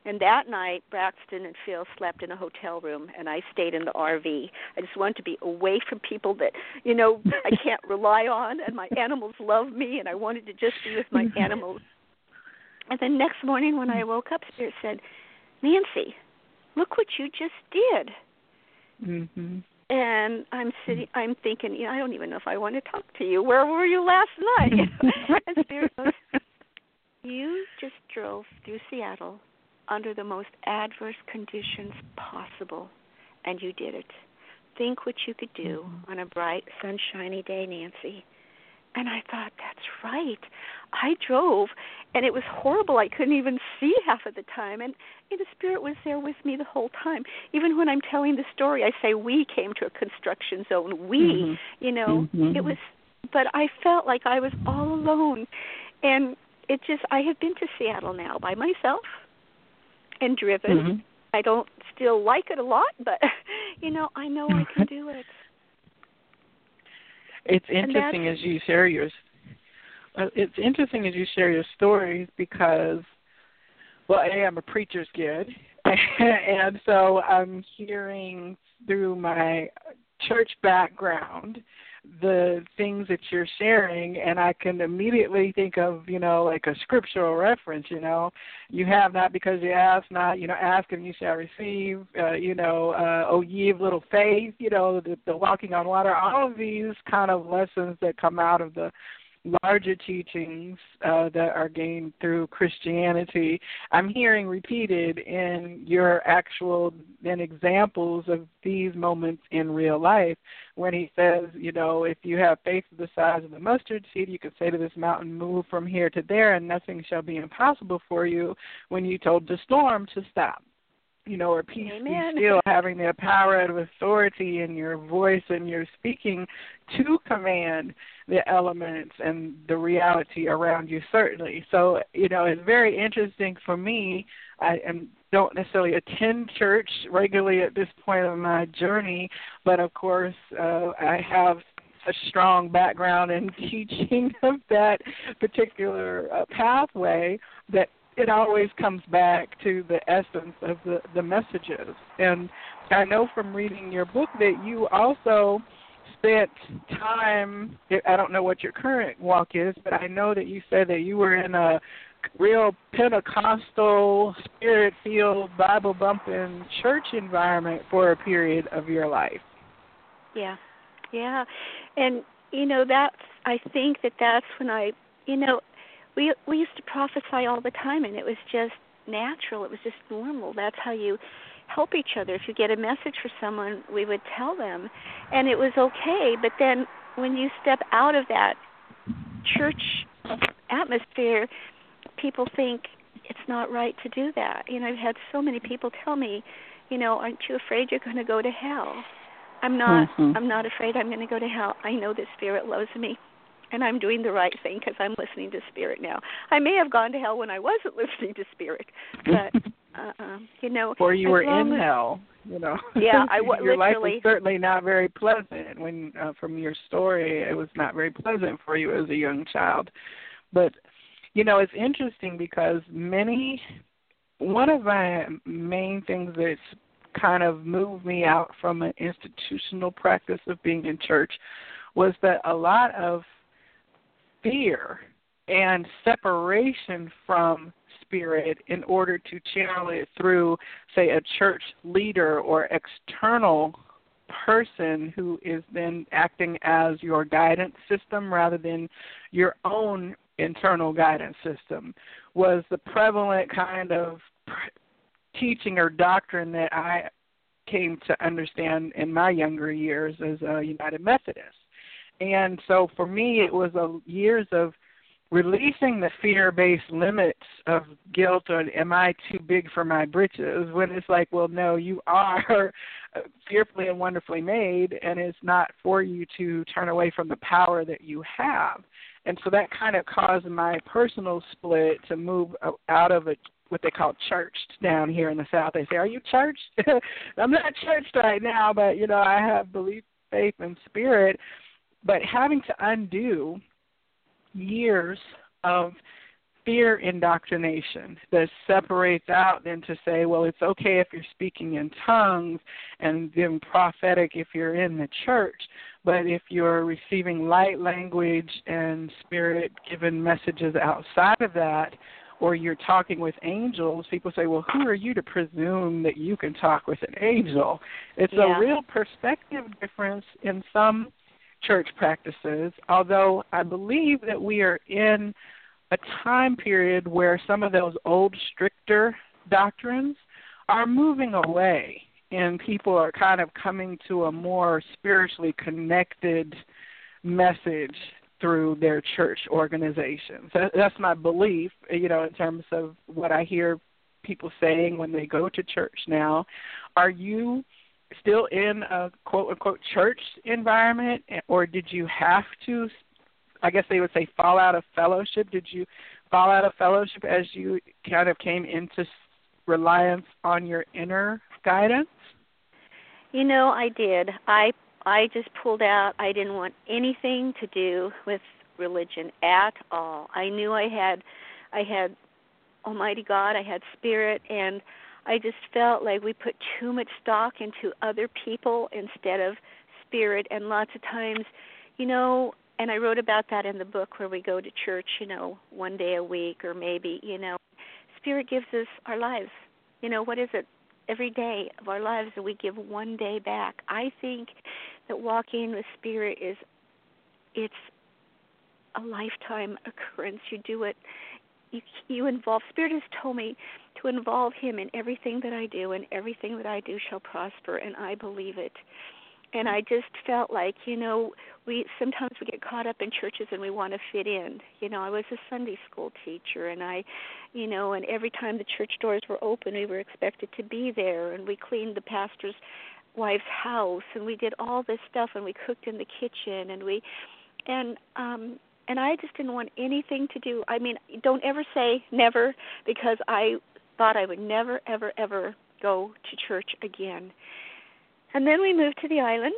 And that night, Braxton and Phil slept in a hotel room, and I stayed in the RV. I just wanted to be away from people that, you know, I can't rely on, and my animals love me, and I wanted to just be with my animals. And then next morning, when I woke up, Spirit said, "Nancy, look what you just did." Mhm. And I'm sitting, I'm thinking, you know, I don't even know if I want to talk to you. Where were you last night? and Spirit goes, you just drove through Seattle under the most adverse conditions possible, and you did it. Think what you could do on a bright, sunshiny day, Nancy. And I thought, that's right. I drove, and it was horrible. I couldn't even see half of the time. And, and the Spirit was there with me the whole time. Even when I'm telling the story, I say, we came to a construction zone. We, Mhm. you know, Mhm. it was, but I felt like I was all alone. And it just, I have been to Seattle now by myself and driven. Mhm. I don't still like it a lot, but you know, I know I can do it. It's interesting as you share your. uh, It's interesting as you share your stories because, well, a I'm a preacher's kid, and so I'm hearing through my church background the things that you're sharing and I can immediately think of, you know, like a scriptural reference, you know. You have not because you ask not, you know, ask and you shall receive, uh, you know, uh, oh ye of little faith, you know, the, the walking on water, all of these kind of lessons that come out of the larger teachings uh, that are gained through Christianity, I'm hearing repeated in your actual and examples of these moments in real life when he says, you know, if you have faith the size of the mustard seed, you can say to this mountain, move from here to there, and nothing shall be impossible for you when you told the storm to stop you know, or peace Amen. be still, having the power of authority in your voice and your speaking to command the elements and the reality around you, certainly. So, you know, it's very interesting for me. I am don't necessarily attend church regularly at this point of my journey, but of course, uh, I have a strong background in teaching of that particular uh, pathway that it always comes back to the essence of the, the messages. And I know from reading your book that you also spent time, I don't know what your current walk is, but I know that you said that you were in a real Pentecostal, spirit filled, Bible bumping church environment for a period of your life. Yeah. Yeah. And you know that's I think that that's when I you know we we used to prophesy all the time and it was just natural it was just normal that's how you help each other. If you get a message for someone, we would tell them, and it was okay. But then when you step out of that church atmosphere, people think it's not right to do that. You know, I've had so many people tell me, you know, aren't you afraid you're going to go to hell? I'm not. Mm-hmm. I'm not afraid I'm going to go to hell. I know the Spirit loves me, and I'm doing the right thing because I'm listening to Spirit now. I may have gone to hell when I wasn't listening to Spirit, but uh, you know, or you were in as, hell. You know. Yeah, I w- your life was certainly not very pleasant. When uh, from your story, it was not very pleasant for you as a young child. But you know, it's interesting because many. One of my main things that's kind of moved me out from an institutional practice of being in church was that a lot of fear and separation from spirit in order to channel it through, say, a church leader or external person who is then acting as your guidance system rather than your own internal guidance system was the prevalent kind of teaching or doctrine that I came to understand in my younger years as a United Methodist. And so for me, it was a years of releasing the fear-based limits of guilt or am I too big for my britches? When it's like, well, no, you are fearfully and wonderfully made, and it's not for you to turn away from the power that you have. And so that kind of caused my personal split to move uh, out of a what they call churched down here in the South. They say, "Are you churched?" I'm not churched right now, but you know, I have belief, faith, and spirit. But having to undo years of fear indoctrination that separates out then to say, well, it's okay if you're speaking in tongues and then prophetic if you're in the church, but if you're receiving light language and spirit given messages outside of that, or you're talking with angels, people say, well, who are you to presume that you can talk with an angel? It's Yeah. a real perspective difference in some church practices, although I believe that we are in a time period where some of those old, stricter doctrines are moving away and people are kind of coming to a more spiritually connected message through their church organizations. That- That's my belief, you know, in terms of what I hear people saying when they go to church now. Are you still in a quote unquote church environment or did you have to I guess they would say fall out of fellowship? Did you fall out of fellowship as you kind of came into reliance on your inner guidance? You know, I did. I I just pulled out. I didn't want anything to do with religion at all. I knew I had I had Almighty God, I had spirit and I just felt like we put too much stock into other people instead of spirit and lots of times, you know, and I wrote about that in the book where we go to church, you know, one day a week or maybe, you know, spirit gives us our lives. You know, what is it? Every day of our lives that we give one day back. I think that walking with spirit is it's a lifetime occurrence. You do it you you involve spirit has told me to involve him in everything that I do and everything that I do shall prosper and I believe it. And I just felt like, you know, we sometimes we get caught up in churches and we want to fit in. You know, I was a Sunday school teacher and I, you know, and every time the church doors were open, we were expected to be there and we cleaned the pastor's wife's house and we did all this stuff and we cooked in the kitchen and we and um and I just didn't want anything to do. I mean, don't ever say never because I thought I would never ever ever go to church again. And then we moved to the island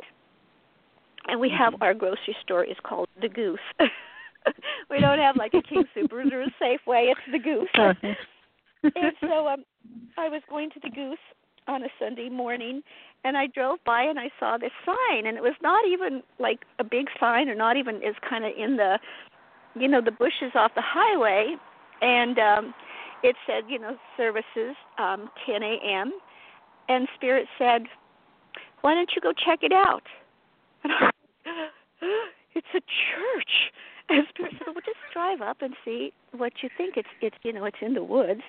and we have our grocery store is called the Goose. we don't have like a King Supers or a Safeway, it's the Goose. and so um I was going to the Goose on a Sunday morning and I drove by and I saw this sign and it was not even like a big sign or not even is kind of in the you know the bushes off the highway and um it said you know services um 10 a.m. and spirit said why don't you go check it out? And I, it's a church. And spirit said well just drive up and see what you think. It's it's you know it's in the woods.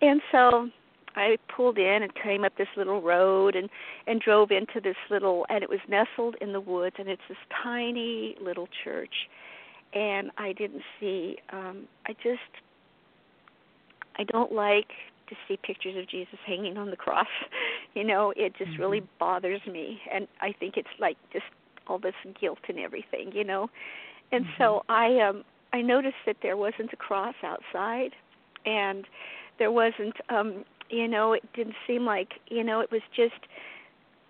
And so I pulled in and came up this little road and and drove into this little and it was nestled in the woods and it's this tiny little church and I didn't see um I just I don't like to see pictures of Jesus hanging on the cross. You know, it just mm-hmm. really bothers me and I think it's like just all this guilt and everything, you know. And mm-hmm. so I um I noticed that there wasn't a cross outside and there wasn't um you know it didn't seem like you know it was just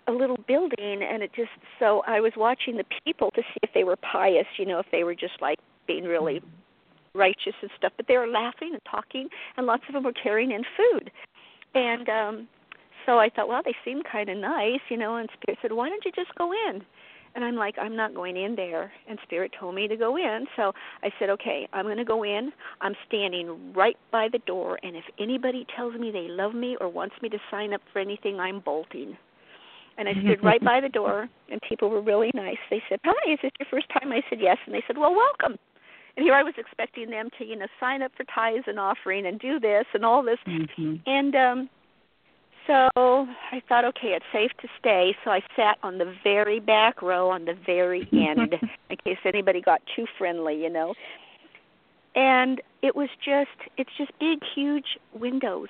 a little building and it just so i was watching the people to see if they were pious you know if they were just like being really righteous and stuff but they were laughing and talking and lots of them were carrying in food. And um so i thought well they seem kind of nice you know and spirit said why don't you just go in and I'm like, I'm not going in there. And Spirit told me to go in. So I said, okay, I'm going to go in. I'm standing right by the door. And if anybody tells me they love me or wants me to sign up for anything, I'm bolting. And I stood right by the door, and people were really nice. They said, Hi, is this your first time? I said, Yes. And they said, Well, welcome. And here I was expecting them to, you know, sign up for tithes and offering and do this and all this. Mm-hmm. And um so I thought, okay, it's safe to stay. So I sat on the very back row on the very end in case anybody got too friendly, you know. And it was just, it's just big, huge windows.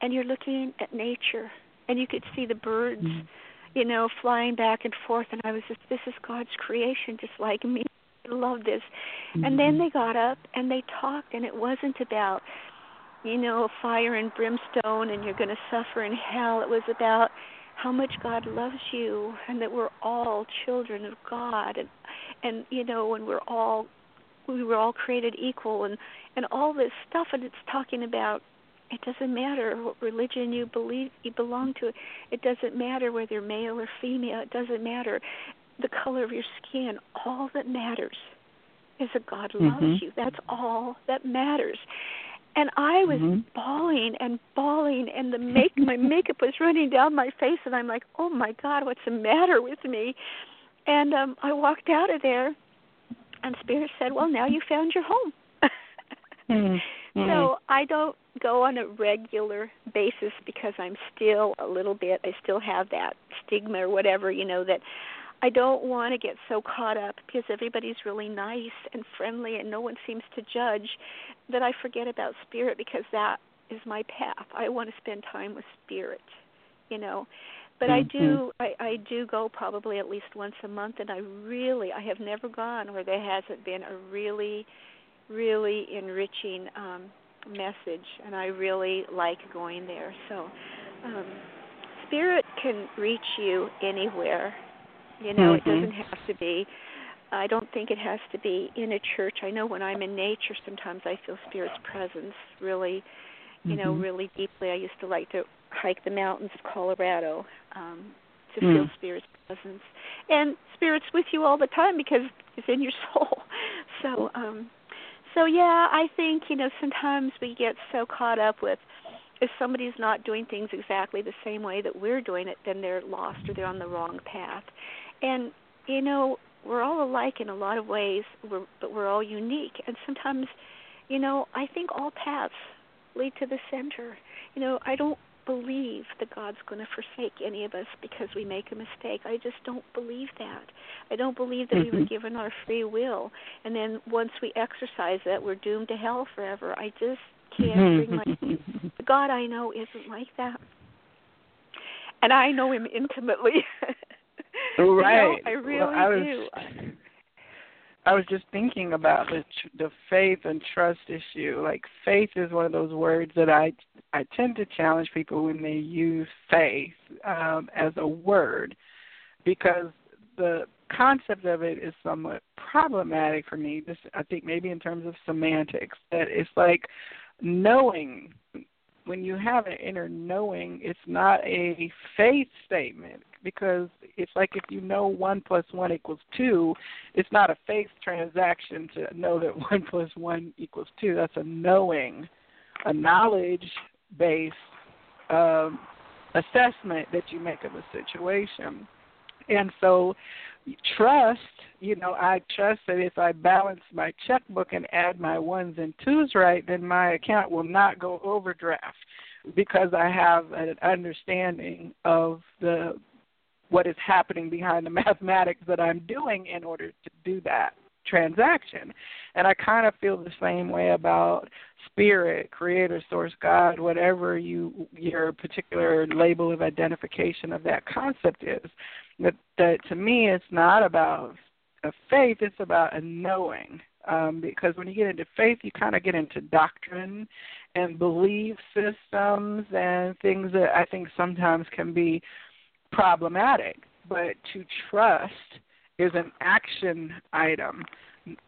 And you're looking at nature. And you could see the birds, mm-hmm. you know, flying back and forth. And I was just, this is God's creation, just like me. I love this. Mm-hmm. And then mm-hmm. they got up and they talked. And it wasn't about, you know, fire and brimstone and you're going to suffer in hell. It was about how much God loves you and that we're all children of God. And and you know, and we're all we were all created equal and and all this stuff and it's talking about it doesn't matter what religion you believe you belong to. It doesn't matter whether you're male or female. It doesn't matter the color of your skin. All that matters is that God loves mm-hmm. you. That's all that matters and I was mm-hmm. bawling and bawling, and the make my makeup was running down my face, and I'm like, "Oh my God, what's the matter with me?" And um I walked out of there, and Spirit said, "Well, now you found your home." mm-hmm. So I don't go on a regular basis because I'm still a little bit. I still have that stigma or whatever, you know, that I don't want to get so caught up because everybody's really nice and friendly and no one seems to judge that I forget about spirit because that is my path. I want to spend time with spirit, you know. But mm-hmm. I do I, I do go probably at least once a month and I really I have never gone where there hasn't been a really really enriching um message and I really like going there. So um spirit can reach you anywhere you know, mm-hmm. it doesn't have to be. I don't think it has to be in a church. I know when I'm in nature, sometimes I feel Spirit's presence really, you know, mm-hmm. really deeply. I used to like to hike the mountains of Colorado um, to mm. feel Spirit's presence, and Spirit's with you all the time because it's in your soul. So, um, so yeah, I think you know sometimes we get so caught up with if somebody's not doing things exactly the same way that we're doing it, then they're lost or they're on the wrong path. And you know, we're all alike in a lot of ways, we're, but we're all unique. And sometimes, you know, I think all paths lead to the center. You know, I don't believe that God's going to forsake any of us because we make a mistake. I just don't believe that. I don't believe that mm-hmm. we were mm-hmm. given our free will and then once we exercise that we're doomed to hell forever. I just can't bring my the God I know isn't like that. And I know him intimately. Right. You know, I really well, I was, do. I was just thinking about the the faith and trust issue. Like faith is one of those words that I I tend to challenge people when they use faith um, as a word, because the concept of it is somewhat problematic for me. Just I think maybe in terms of semantics, that it's like knowing. When you have an inner knowing, it's not a faith statement because it's like if you know one plus one equals two, it's not a faith transaction to know that one plus one equals two. That's a knowing, a knowledge based um, assessment that you make of a situation. And so trust, you know, I trust that if I balance my checkbook and add my ones and twos right, then my account will not go overdraft. because I have an understanding of the what is happening behind the mathematics that I'm doing in order to do that transaction. And I kind of feel the same way about spirit, creator, source, God, whatever you your particular label of identification of that concept is. That that to me it's not about a faith, it's about a knowing. Um, because when you get into faith, you kind of get into doctrine and belief systems and things that I think sometimes can be problematic. But to trust is an action item.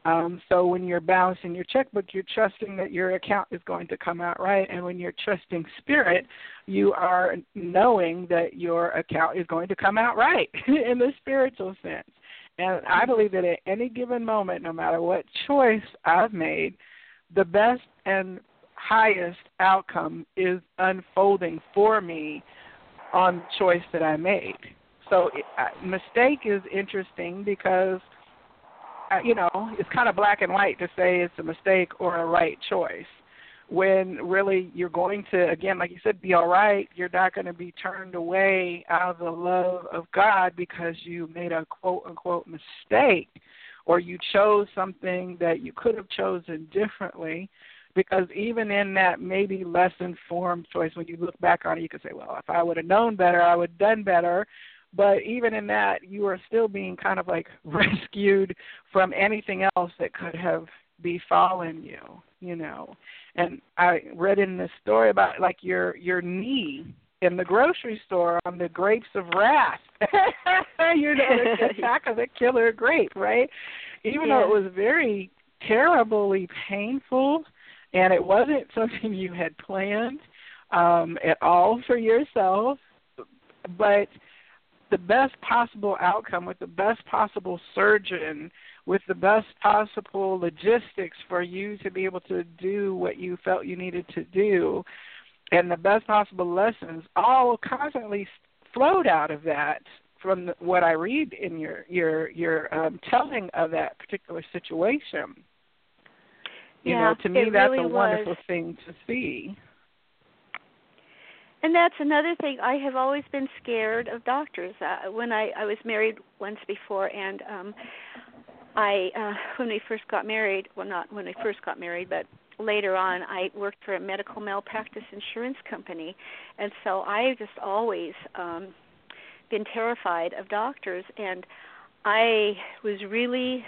Um, so when you're balancing your checkbook, you're trusting that your account is going to come out right. And when you're trusting spirit, you are knowing that your account is going to come out right in the spiritual sense. And I believe that at any given moment, no matter what choice I've made, the best and highest outcome is unfolding for me on the choice that I made. So uh, mistake is interesting because uh, you know it's kind of black and white to say it's a mistake or a right choice. When really you're going to again, like you said, be all right. You're not going to be turned away out of the love of God because you made a quote unquote mistake, or you chose something that you could have chosen differently because even in that maybe less informed choice, when you look back on it, you can say, well, if I would have known better, I would have done better. But even in that, you are still being kind of like rescued from anything else that could have befallen you, you know. And I read in this story about like your your knee in the grocery store on the grapes of wrath. you know, the attack of the killer grape, right? Even yeah. though it was very terribly painful and it wasn't something you had planned um at all for yourself, but the best possible outcome with the best possible surgeon with the best possible logistics for you to be able to do what you felt you needed to do and the best possible lessons all constantly flowed out of that from the, what I read in your your your um, telling of that particular situation. You yeah, know, to me that's really a wonderful was. thing to see. And that's another thing. I have always been scared of doctors. Uh, when I I was married once before, and um I uh when we first got married, well, not when we first got married, but later on, I worked for a medical malpractice insurance company, and so I just always um been terrified of doctors, and I was really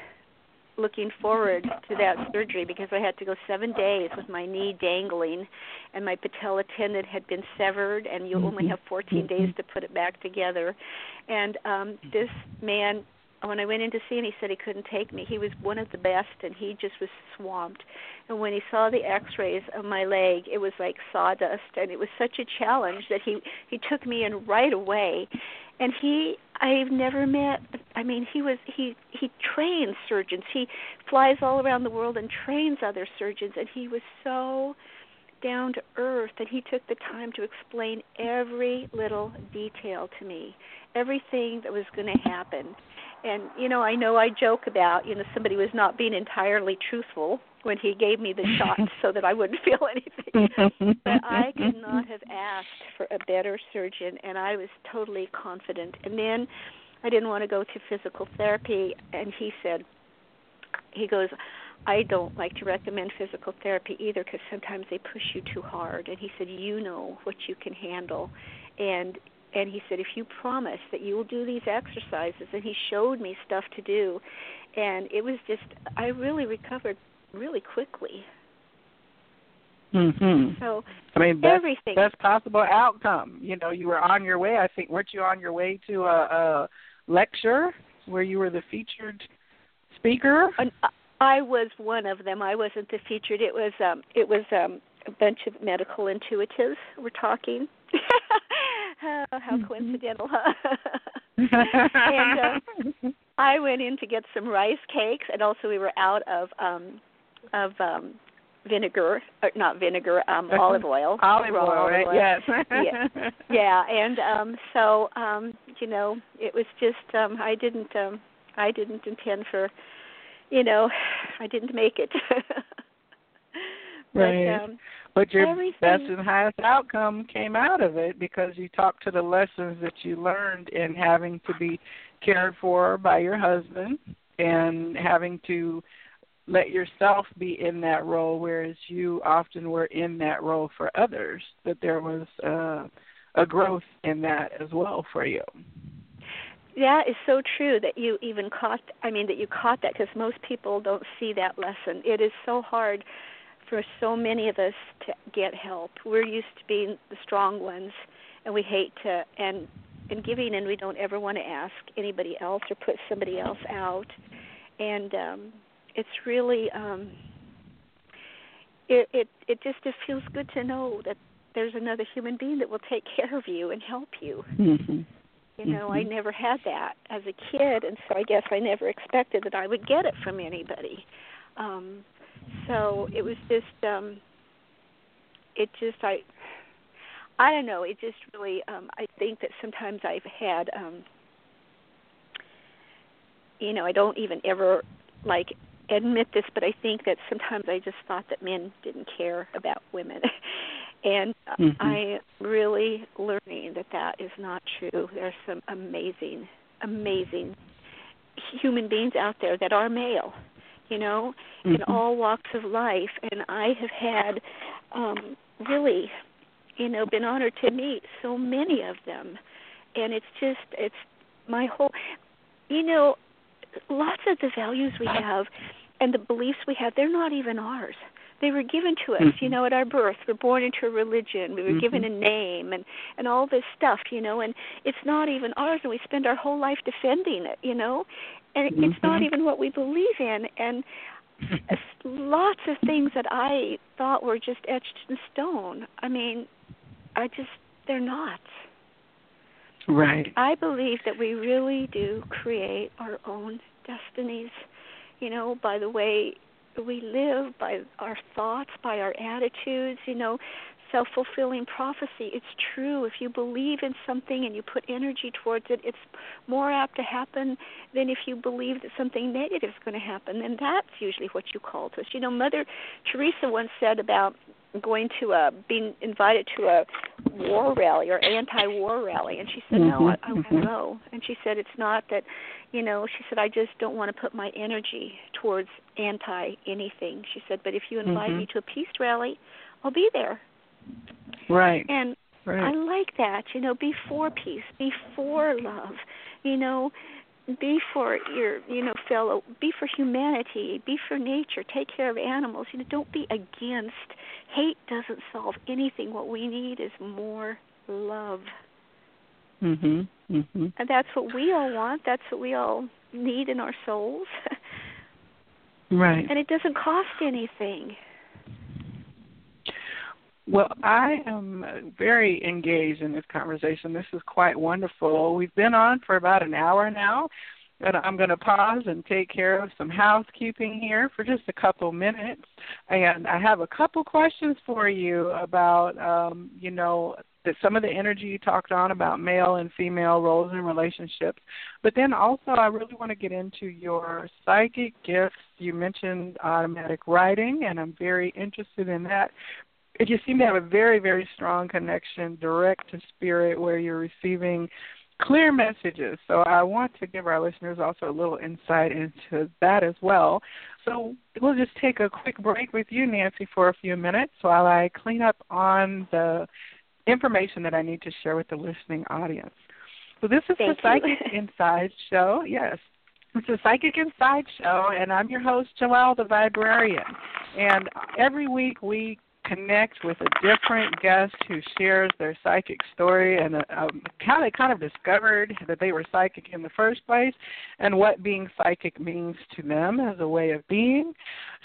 looking forward to that surgery because I had to go seven days with my knee dangling, and my patella tendon had been severed, and you only have 14 days to put it back together. And um, this man, when I went in to see him, he said he couldn't take me. He was one of the best, and he just was swamped. And when he saw the X-rays of my leg, it was like sawdust, and it was such a challenge that he he took me in right away and he I've never met I mean he was he he trains surgeons. He flies all around the world and trains other surgeons and he was so down to earth and he took the time to explain every little detail to me, everything that was going to happen. And you know, I know I joke about, you know, somebody was not being entirely truthful when he gave me the shot so that I wouldn't feel anything. but I could not have asked for a better surgeon, and I was totally confident. And then I didn't want to go to physical therapy, and he said, he goes, I don't like to recommend physical therapy either because sometimes they push you too hard. And he said, you know what you can handle, and and he said if you promise that you will do these exercises and he showed me stuff to do and it was just i really recovered really quickly. Mhm. So I mean, best, everything. best possible outcome. You know, you were on your way. I think weren't you on your way to a, a lecture where you were the featured speaker? And I was one of them. I wasn't the featured. It was um it was um a bunch of medical intuitives were talking. oh, how coincidental, huh? and uh, I went in to get some rice cakes, and also we were out of um of um vinegar, or not vinegar, um olive oil. olive oil, right? oil. Yes. yeah, yeah, and um so um you know it was just um I didn't um I didn't intend for you know I didn't make it. but, Right. Um, But your Everything. best and highest outcome came out of it because you talked to the lessons that you learned in having to be cared for by your husband and having to let yourself be in that role, whereas you often were in that role for others. That there was uh, a growth in that as well for you. That is so true that you even caught. I mean, that you caught that because most people don't see that lesson. It is so hard for so many of us to get help. We're used to being the strong ones, and we hate to and and giving, and we don't ever want to ask anybody else or put somebody else out. And um, it's really um, it it it just it feels good to know that there's another human being that will take care of you and help you. Mm-hmm. You know, I Mhm. never had that as a kid, and so I guess I never expected that I would get it from anybody. Um, so it was just, um, it just, I, I don't know. It just really, um, I think that sometimes I've had, um, you know, I don't even ever like admit this, but I think that sometimes I just thought that men didn't care about women. and Mhm. I am really learning that that is not true. There's some amazing, amazing human beings out there that are male, you know, in Mhm. all walks of life. And I have had um, really, you know, been honored to meet so many of them. And it's just, it's my whole, you know, lots of the values we have and the beliefs we have, they're not even ours. They were given to us, you Mhm. know, at our birth. We're born into a religion. We were given a name and and all this stuff, you know, and it's not even ours and we spend our whole life defending it, you know. And it it's not Mhm. even what we believe in and lots of things that I thought were just etched in stone. I mean, I just they're not. right. I believe that we really do create our own destinies, you know, by the way we live, by our thoughts, by our attitudes, you know, self fulfilling prophecy. It's true. If you believe in something and you put energy towards it, it's more apt to happen than if you believe that something negative is going to happen. And that's usually what you call to us. You know, Mother Teresa once said about going to a being invited to a war rally or anti-war rally, and she said, "No, I, I won't Mhm. go." And she said, "It's not that, you know." She said, "I just don't want to put my energy towards anti anything." She said, "But if you invite Mhm. me to a peace rally, I'll be there." Right. And I like that, you know, be for peace, be for love, you know, be for your, you know, fellow, be for humanity, be for nature, take care of animals, you know, don't be against. Hate doesn't solve anything. What we need is more love. Mhm. Mhm. And that's what we all want. That's what we all need in our souls. Right. and it doesn't cost anything. Well, I am very engaged in this conversation. This is quite wonderful. We've been on for about an hour now, and I'm going to pause and take care of some housekeeping here for just a couple minutes. And I have a couple questions for you about, um, you know, that some of the energy you talked on about male and female roles in relationships. But then also, I really want to get into your psychic gifts. You mentioned automatic writing, and I'm very interested in that you seem to have a very very strong connection direct to spirit where you're receiving clear messages so i want to give our listeners also a little insight into that as well so we'll just take a quick break with you nancy for a few minutes while i clean up on the information that i need to share with the listening audience so this is Thank the psychic inside show yes it's a Psychic Inside show, and I'm your host, Joelle the Viberarian. And every week we connect with a different guest who shares their psychic story and um, how they kind of discovered that they were psychic in the first place and what being psychic means to them as a way of being.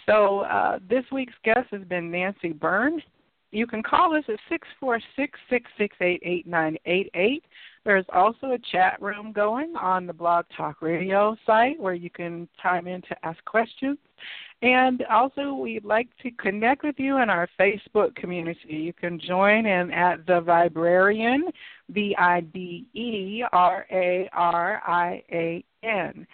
So uh, this week's guest has been Nancy Byrne. You can call us at six four six six six eight eight nine eight eight. There's also a chat room going on the Blog Talk Radio site where you can chime in to ask questions. And also, we'd like to connect with you in our Facebook community. You can join in at The Viberarian, V I B E R A R I A N.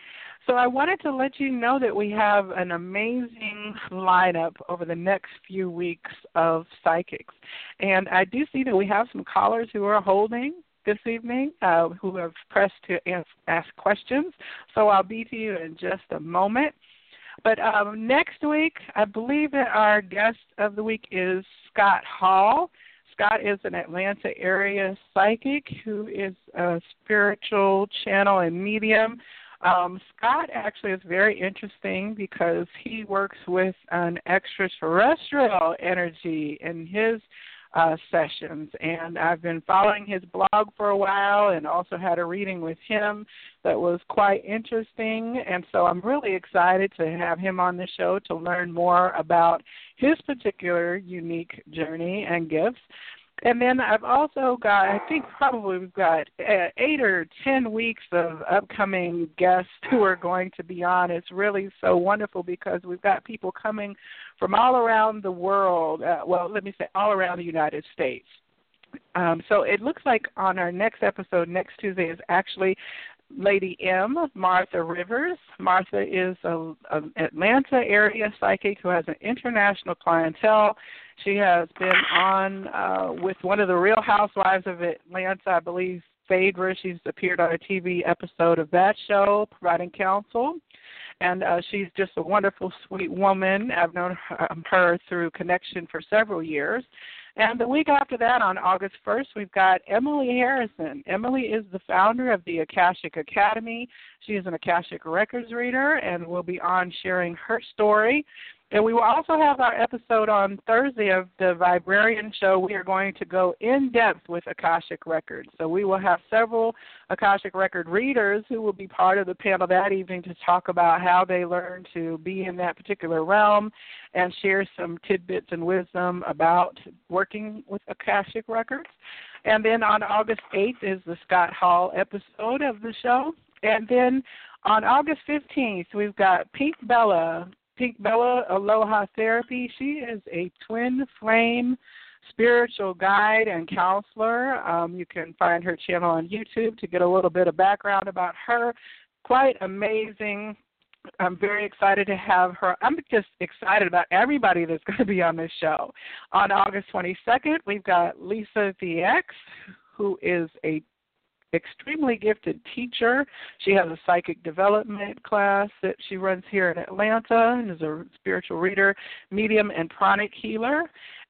So I wanted to let you know that we have an amazing lineup over the next few weeks of psychics. And I do see that we have some callers who are holding this evening uh, who have pressed to ask, questions. So I'll be to you in just a moment. But um, next week, I believe that our guest of the week is Scott Hall. Scott is an Atlanta area psychic who is a spiritual channel and medium. Um, Scott actually is very interesting because he works with an extraterrestrial energy in his uh, sessions. And I've been following his blog for a while and also had a reading with him that was quite interesting. And so I'm really excited to have him on the show to learn more about his particular unique journey and gifts. And then I've also got, I think probably we've got uh, eight or ten weeks of upcoming guests who are going to be on. It's really so wonderful because we've got people coming from all around the world. Uh, well, let me say all around the United States. Um, so it looks like on our next episode next Tuesday is actually Lady M, Martha Rivers. Martha is a, a Atlanta area psychic who has an international clientele. She has been on uh, with one of the Real Housewives of Atlanta, I believe, Phaedra. She's appeared on a TV episode of that show, providing counsel. And uh, she's just a wonderful, sweet woman. I've known her, um, her through connection for several years. And the week after that, on August 1st, we've got Emily Harrison. Emily is the founder of the Akashic Academy. She is an Akashic Records reader and will be on sharing her story and we will also have our episode on Thursday of the Viberarian Show. We are going to go in depth with Akashic Records. So we will have several Akashic Record readers who will be part of the panel that evening to talk about how they learn to be in that particular realm and share some tidbits and wisdom about working with Akashic Records. And then on August 8th is the Scott Hall episode of the show. And then on August 15th, we've got Pink Bella Pink Bella Aloha Therapy. She is a twin flame spiritual guide and counselor. Um, you can find her channel on YouTube to get a little bit of background about her. Quite amazing. I'm very excited to have her. I'm just excited about everybody that's going to be on this show. On August 22nd, we've got Lisa VX, who is a extremely gifted teacher. She has a psychic development class that she runs here in Atlanta and is a spiritual reader, medium, and pranic healer.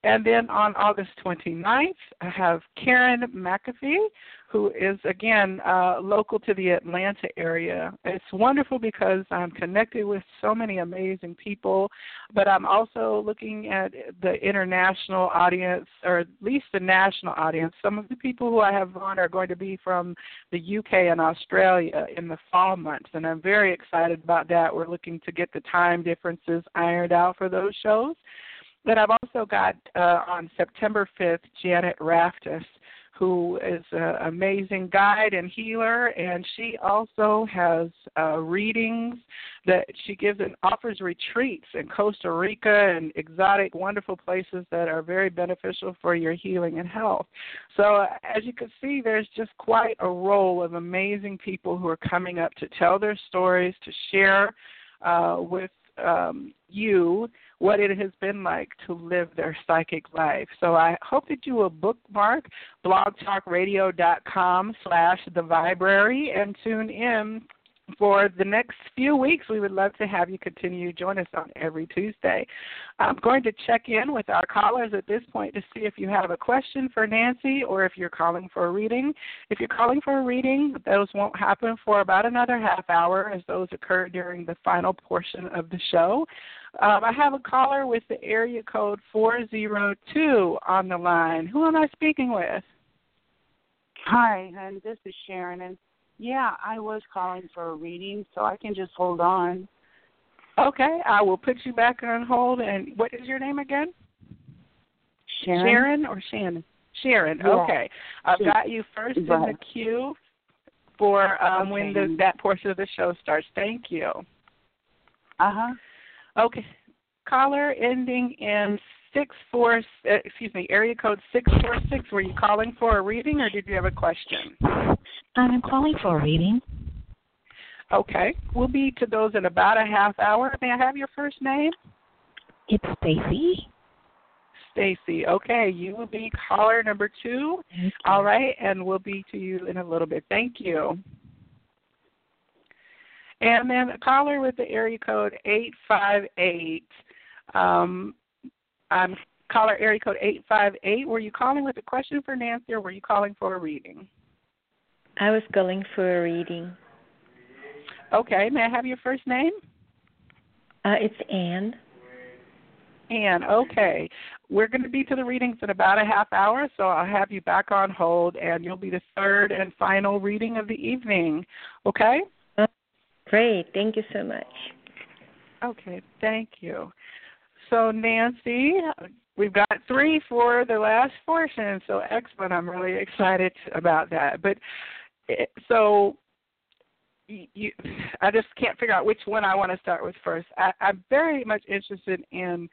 And then on August 29th, I have Karen McAfee, who is, again, uh, local to the Atlanta area. It's wonderful because I'm connected with so many amazing people, but I'm also looking at the international audience, or at least the national audience. Some of the people who I have on are going to be from the UK and Australia in the fall months, and I'm very excited about that. We're looking to get the time differences ironed out for those shows. Then I've also got uh, on September 5th Janet Raftis, who is an amazing guide and healer, and she also has uh, readings that she gives and offers retreats in Costa Rica and exotic, wonderful places that are very beneficial for your healing and health. So, as you can see, there's just quite a roll of amazing people who are coming up to tell their stories, to share uh, with um, you what it has been like to live their psychic life. So I hope that you will bookmark blogtalkradio.com slash the Viberary and tune in for the next few weeks, we would love to have you continue to join us on every Tuesday. I'm going to check in with our callers at this point to see if you have a question for Nancy or if you're calling for a reading. If you're calling for a reading, those won't happen for about another half hour as those occur during the final portion of the show. Um, I have a caller with the area code 402 on the line. Who am I speaking with? Hi, and this is Sharon. And yeah, I was calling for a reading, so I can just hold on. Okay, I will put you back on hold. And what is your name again? Sharon. Sharon or Shannon? Sharon. Yeah. Okay, I've got you first in the queue for um, okay. when the, that portion of the show starts. Thank you. Uh huh. Okay, caller ending in six four. Uh, excuse me, area code six four six. Were you calling for a reading, or did you have a question? I'm calling for a reading. Okay, we'll be to those in about a half hour. May I have your first name? It's Stacy. Stacy. Okay, you will be caller number two. All right, and we'll be to you in a little bit. Thank you. And then a caller with the area code 858. Um, I'm caller area code 858. Were you calling with a question for Nancy or were you calling for a reading? I was calling for a reading. Okay, may I have your first name? Uh, it's Anne. Anne, okay. We're going to be to the readings in about a half hour, so I'll have you back on hold, and you'll be the third and final reading of the evening. Okay? Great. Thank you so much. Okay, thank you. So, Nancy, we've got three for the last portion, so excellent. I'm really excited about that. But eh, so, you, I just can't figure out which one I want to start with first. I, I'm very much interested in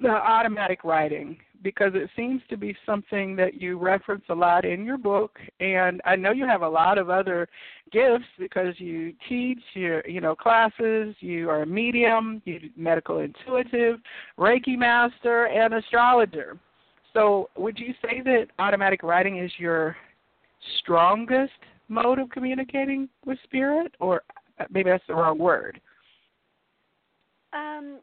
the automatic writing because it seems to be something that you reference a lot in your book and I know you have a lot of other gifts because you teach your you know classes, you are a medium, you medical intuitive, Reiki master and astrologer. So would you say that automatic writing is your strongest mode of communicating with spirit or maybe that's the wrong word? Um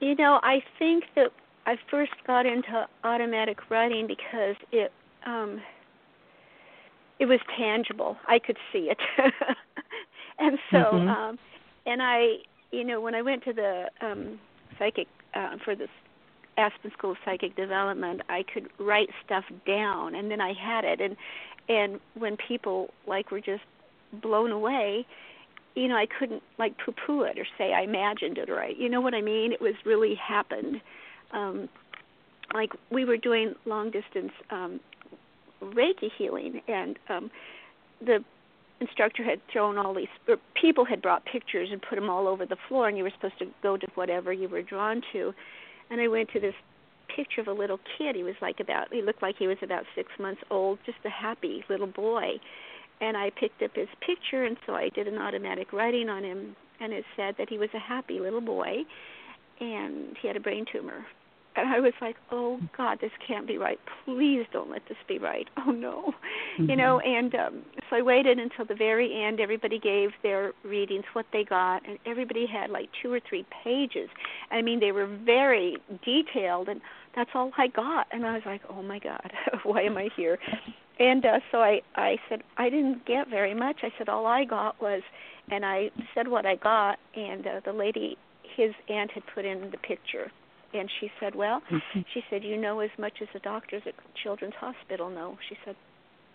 you know, I think that I first got into automatic writing because it um it was tangible. I could see it. and so mm-hmm. um and I you know, when I went to the um psychic uh for this Aspen School of Psychic Development, I could write stuff down and then I had it and and when people like were just blown away, you know, I couldn't like poo poo it or say I imagined it or I you know what I mean? It was really happened. Um like we were doing long distance um Reiki healing and um the instructor had thrown all these or people had brought pictures and put them all over the floor and you were supposed to go to whatever you were drawn to. And I went to this picture of a little kid. He was like about he looked like he was about 6 months old just a happy little boy. And I picked up his picture and so I did an automatic writing on him and it said that he was a happy little boy and he had a brain tumor. And I was like, "Oh God, this can't be right. Please don't let this be right. Oh no, mm-hmm. you know." And um, so I waited until the very end. Everybody gave their readings, what they got, and everybody had like two or three pages. I mean, they were very detailed, and that's all I got. And I was like, "Oh my God, why am I here?" and uh, so I I said I didn't get very much. I said all I got was, and I said what I got, and uh, the lady, his aunt had put in the picture, and she said, well, mm-hmm. she said you know as much as the doctors at Children's Hospital know. She said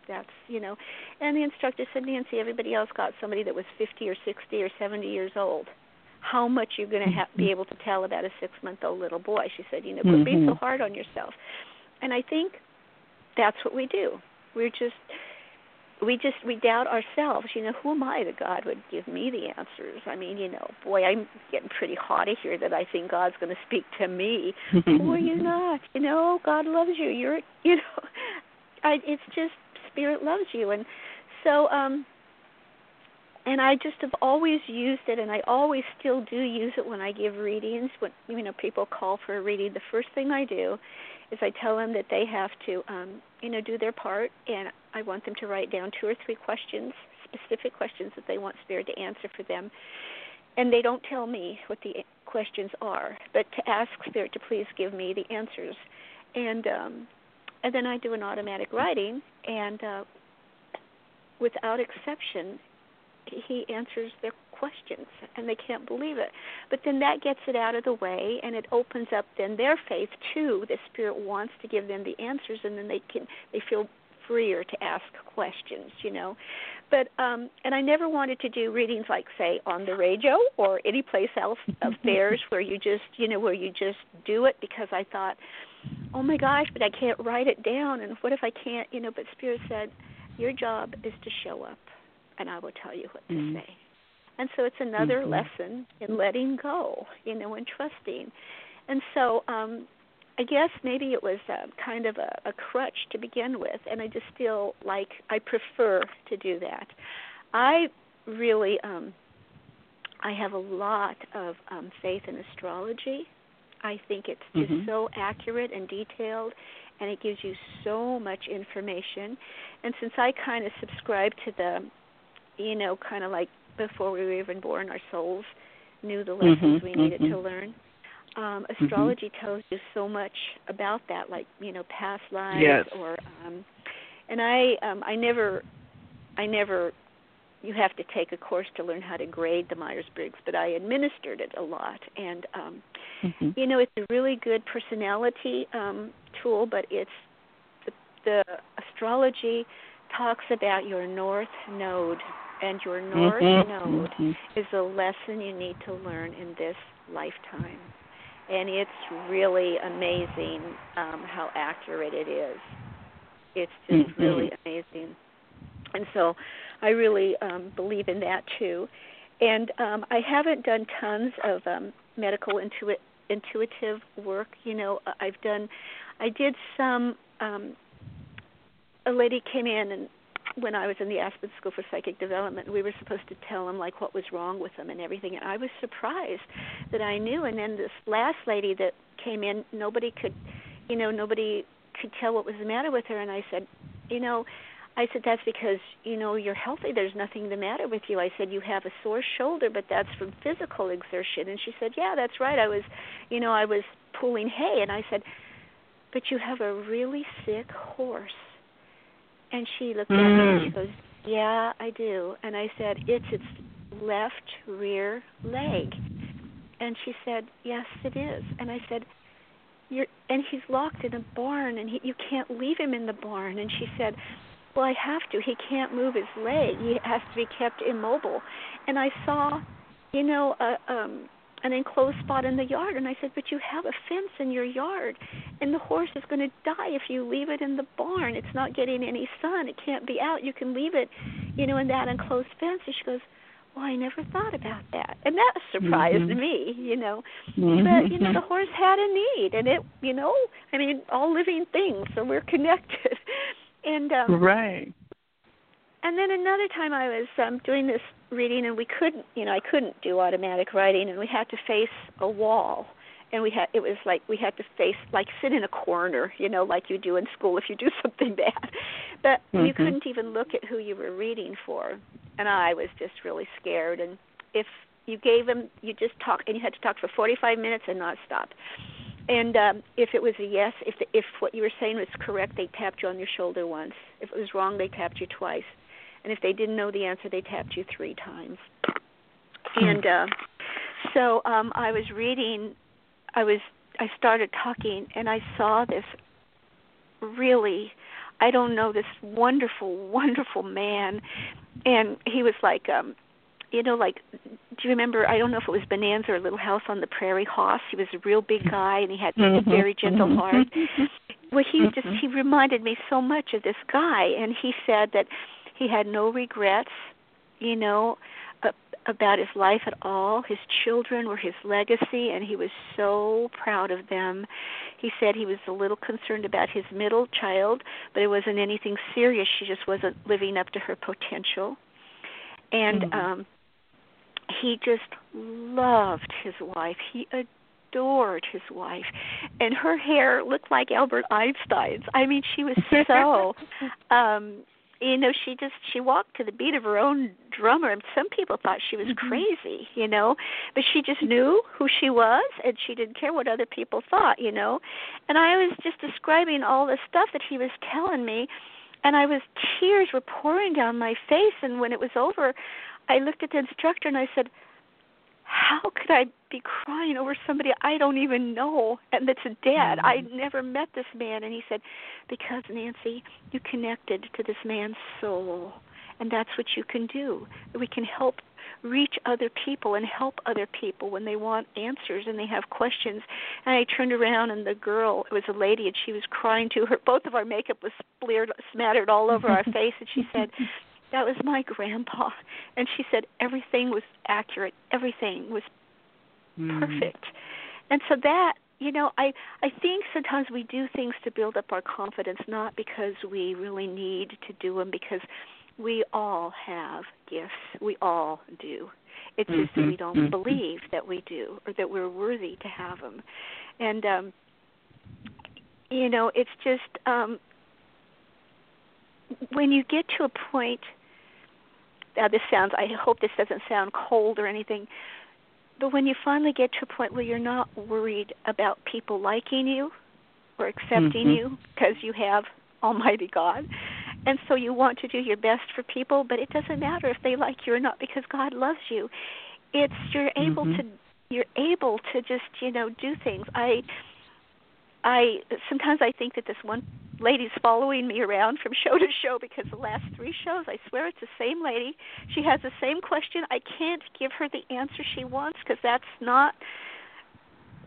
that's you know, and the instructor said Nancy, everybody else got somebody that was 50 or 60 or 70 years old. How much you're going to have be able to tell about a six month old little boy? She said, you know, quit being so hard on yourself. And I think that's what we do we're just we just we doubt ourselves. You know who am i that god would give me the answers? I mean you know boy i'm getting pretty haughty here that i think god's going to speak to me. Boy you're not. You know god loves you. You're you know i it's just spirit loves you. And so um and I just have always used it, and I always still do use it when I give readings. When you know people call for a reading, the first thing I do is I tell them that they have to, um, you know, do their part, and I want them to write down two or three questions, specific questions that they want Spirit to answer for them. And they don't tell me what the questions are, but to ask Spirit to please give me the answers, and um, and then I do an automatic writing, and uh, without exception, he answers their questions and they can't believe it but then that gets it out of the way and it opens up then their faith too the spirit wants to give them the answers and then they can they feel freer to ask questions you know but um and i never wanted to do readings like say on the radio or any place else of theirs where you just you know where you just do it because i thought oh my gosh but i can't write it down and what if i can't you know but spirit said your job is to show up and I will tell you what to Mm-hmm. say. And so it's another Mhm. lesson in letting go, you know, and trusting. And so um I guess maybe it was uh, kind of a, a crutch to begin with, and I just feel like I prefer to do that. I really um I have a lot of um faith in astrology. I think it's just Mhm. so accurate and detailed and it gives you so much information. And since I kind of subscribe to the you know, kind of like before we were even born our souls knew the lessons Mhm, we needed mhm. to learn. Um Mm-hmm. astrology tells you so much about that like, you know, past lives Yes. or um and I um I never I never you have to take a course to learn how to grade the Myers-Briggs, but I administered it a lot and um Mhm. you know it's a really good personality um tool, but it's the, the astrology talks about your north node and your north Mhm, node mhm. is a lesson you need to learn in this lifetime. And it's really amazing um, how accurate it is. It's just Mhm. really amazing. And so I really um, believe in that too. And um, I haven't done tons of um, medical intuit intuitive work. You know, I've done, I did some. Um, a lady came in and when I was in the Aspen School for Psychic Development, we were supposed to tell them like what was wrong with them and everything. And I was surprised that I knew. And then this last lady that came in, nobody could, you know, nobody could tell what was the matter with her. And I said, you know, I said that's because you know you're healthy. There's nothing the matter with you. I said you have a sore shoulder, but that's from physical exertion. And she said, yeah, that's right. I was, you know, I was pulling hay. And I said, but you have a really sick horse. And she looked at me and she Mm. goes, yeah, I do. And I said, it's its left rear leg. And she said, yes, it is. And I said, you're and he's locked in a barn and he, you can't leave him in the barn and she said well i have to he can't move his leg he has to be kept immobile and i saw you know a um an enclosed spot in the yard. And i said but you have a fence in your yard and the horse is going to die if you leave it in the barn. It's not getting any sun. It can't be out. You can leave it you know in that enclosed fence. And she goes well i never thought about that. And that surprised Mhm. me you know. Mhm. but you know the horse had a need and it you know i mean all living things so we're connected. And um Right. and then another time i was um doing this reading and we couldn't you know i couldn't do automatic writing and we had to face a wall. And we had it was like we had to face like sit in a corner you know like you do in school if you do something bad. But you Mhm. couldn't even look at who you were reading for. And i was just really scared. And if you gave them you just talk and you had to talk for 45 minutes and not stop. And um if it was a yes if the, if what you were saying was correct they tapped you on your shoulder once. If it was wrong they tapped you twice and if they didn't know the answer they tapped you three times. And uh so um i was reading i was i started talking and i saw this really i don't know this wonderful wonderful man. And he was like um you know like do you remember i don't know if it was bonanza or little house on the prairie hoss. He was a real big guy and he had Mhm, a very gentle mhm. heart. Well he just Mhm. he reminded me so much of this guy. And he said that he had no regrets you know about his life at all. His children were his legacy and he was so proud of them. He said he was a little concerned about his middle child but it wasn't anything serious. She just wasn't living up to her potential. And Mhm. um he just loved his wife. He adored his wife. And her hair looked like albert einstein's. I mean she was so um you know she just she walked to the beat of her own drummer and some people thought she was mm-hmm. crazy you know? But she just mm-hmm. knew who she was and she didn't care what other people thought you know? And i was just describing all the stuff that he was telling me and i was tears were pouring down my face and when it was over i looked at the instructor and i said how could I be crying over somebody I don't even know and that's a dead? Mhm. I never met this man and he said, Because Nancy, you connected to this man's soul and that's what you can do. We can help reach other people and help other people when they want answers and they have questions. And I turned around and the girl, it was a lady and she was crying too. Her both of our makeup was smeared smattered all over our face and she said, that was my grandpa and she said everything was accurate everything was Mhm. perfect and so that you know i i think sometimes we do things to build up our confidence not because we really need to do them because we all have gifts. We all do. It's just mm-hmm. that we don't mm-hmm. believe that we do or that we're worthy to have them. And um you know, it's just um when you get to a point now this sounds I hope this doesn't sound cold or anything, but when you finally get to a point where you're not worried about people liking you or accepting mm-hmm. you because you have Almighty God. And so you want to do your best for people, but it doesn't matter if they like you or not because God loves you. It's you're able mm-hmm. to you're able to just, you know, do things. I I sometimes I think that this one lady's following me around from show to show because the last three shows, I swear it's the same lady. She has the same question. I can't give her the answer she wants because that's not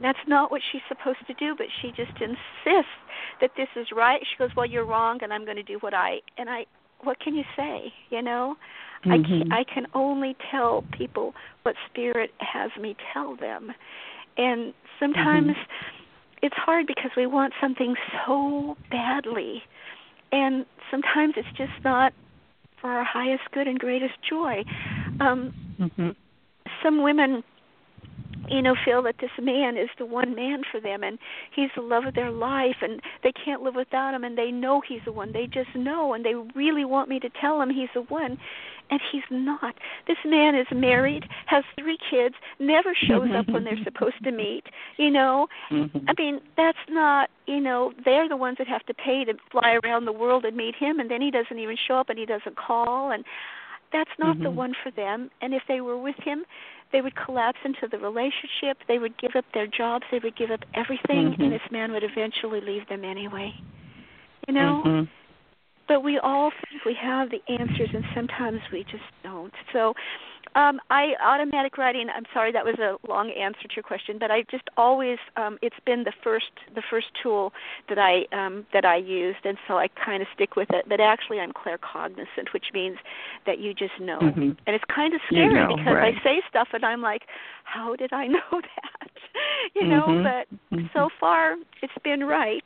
that's not what she's supposed to do, but she just insists that this is right. She goes, "Well, you're wrong, and I'm going to do what I." And I, what can you say? You know, mm-hmm. I can I can only tell people what Spirit has me tell them, and sometimes mm-hmm. It's hard because we want something so badly, and sometimes it's just not for our highest good and greatest joy. Um, mm-hmm. Some women you know feel that this man is the one man for them and he's the love of their life and they can't live without him and they know he's the one. They just know and they really want me to tell them he's the one and he's not. This man is married has three kids never shows up when they're supposed to meet you know? Mm-hmm. i mean that's not you know they're the ones that have to pay to fly around the world and meet him and then he doesn't even show up and he doesn't call and that's not mm-hmm. the one for them. And if they were with him they would collapse into the relationship. They would give up their jobs. They would give up everything. Mm-hmm. and this man would eventually leave them anyway. You know? Mm-hmm. but we all think we have the answers and sometimes we just don't. So um, I automatic writing. I'm sorry that was a long answer to your question, but I just always um, it's been the first the first tool that I um, that I used, and so I kind of stick with it. But actually, I'm claircognizant, which means that you just know, mm-hmm. and it's kind of scary you know, because right. I say stuff and I'm like, how did I know that? you know, mm-hmm. but mm-hmm. so far it's been right.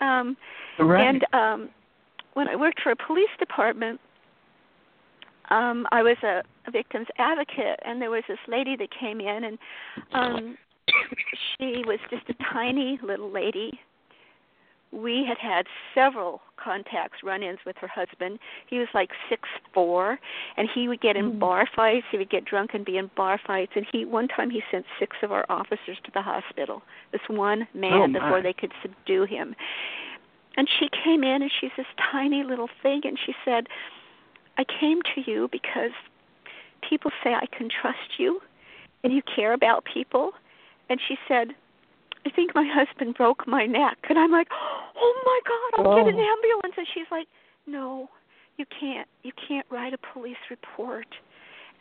Um, right. And um, when I worked for a police department um I was a, a victim's advocate and there was this lady that came in and um she was just a tiny little lady. We had had several contacts, run-ins with her husband. He was like six four, and he would get in Mm. bar fights. He would get drunk and be in bar fights. And he one time he sent six of our officers to the hospital. This one man Oh, before they could subdue him. And she came in, and she's this tiny little thing, and she said, I came to you because people say I can trust you and you care about people. And she said, I think my husband broke my neck. And I'm like, oh my God, I'll get an Oh. ambulance. And she's like, no, you can't. You can't write a police report.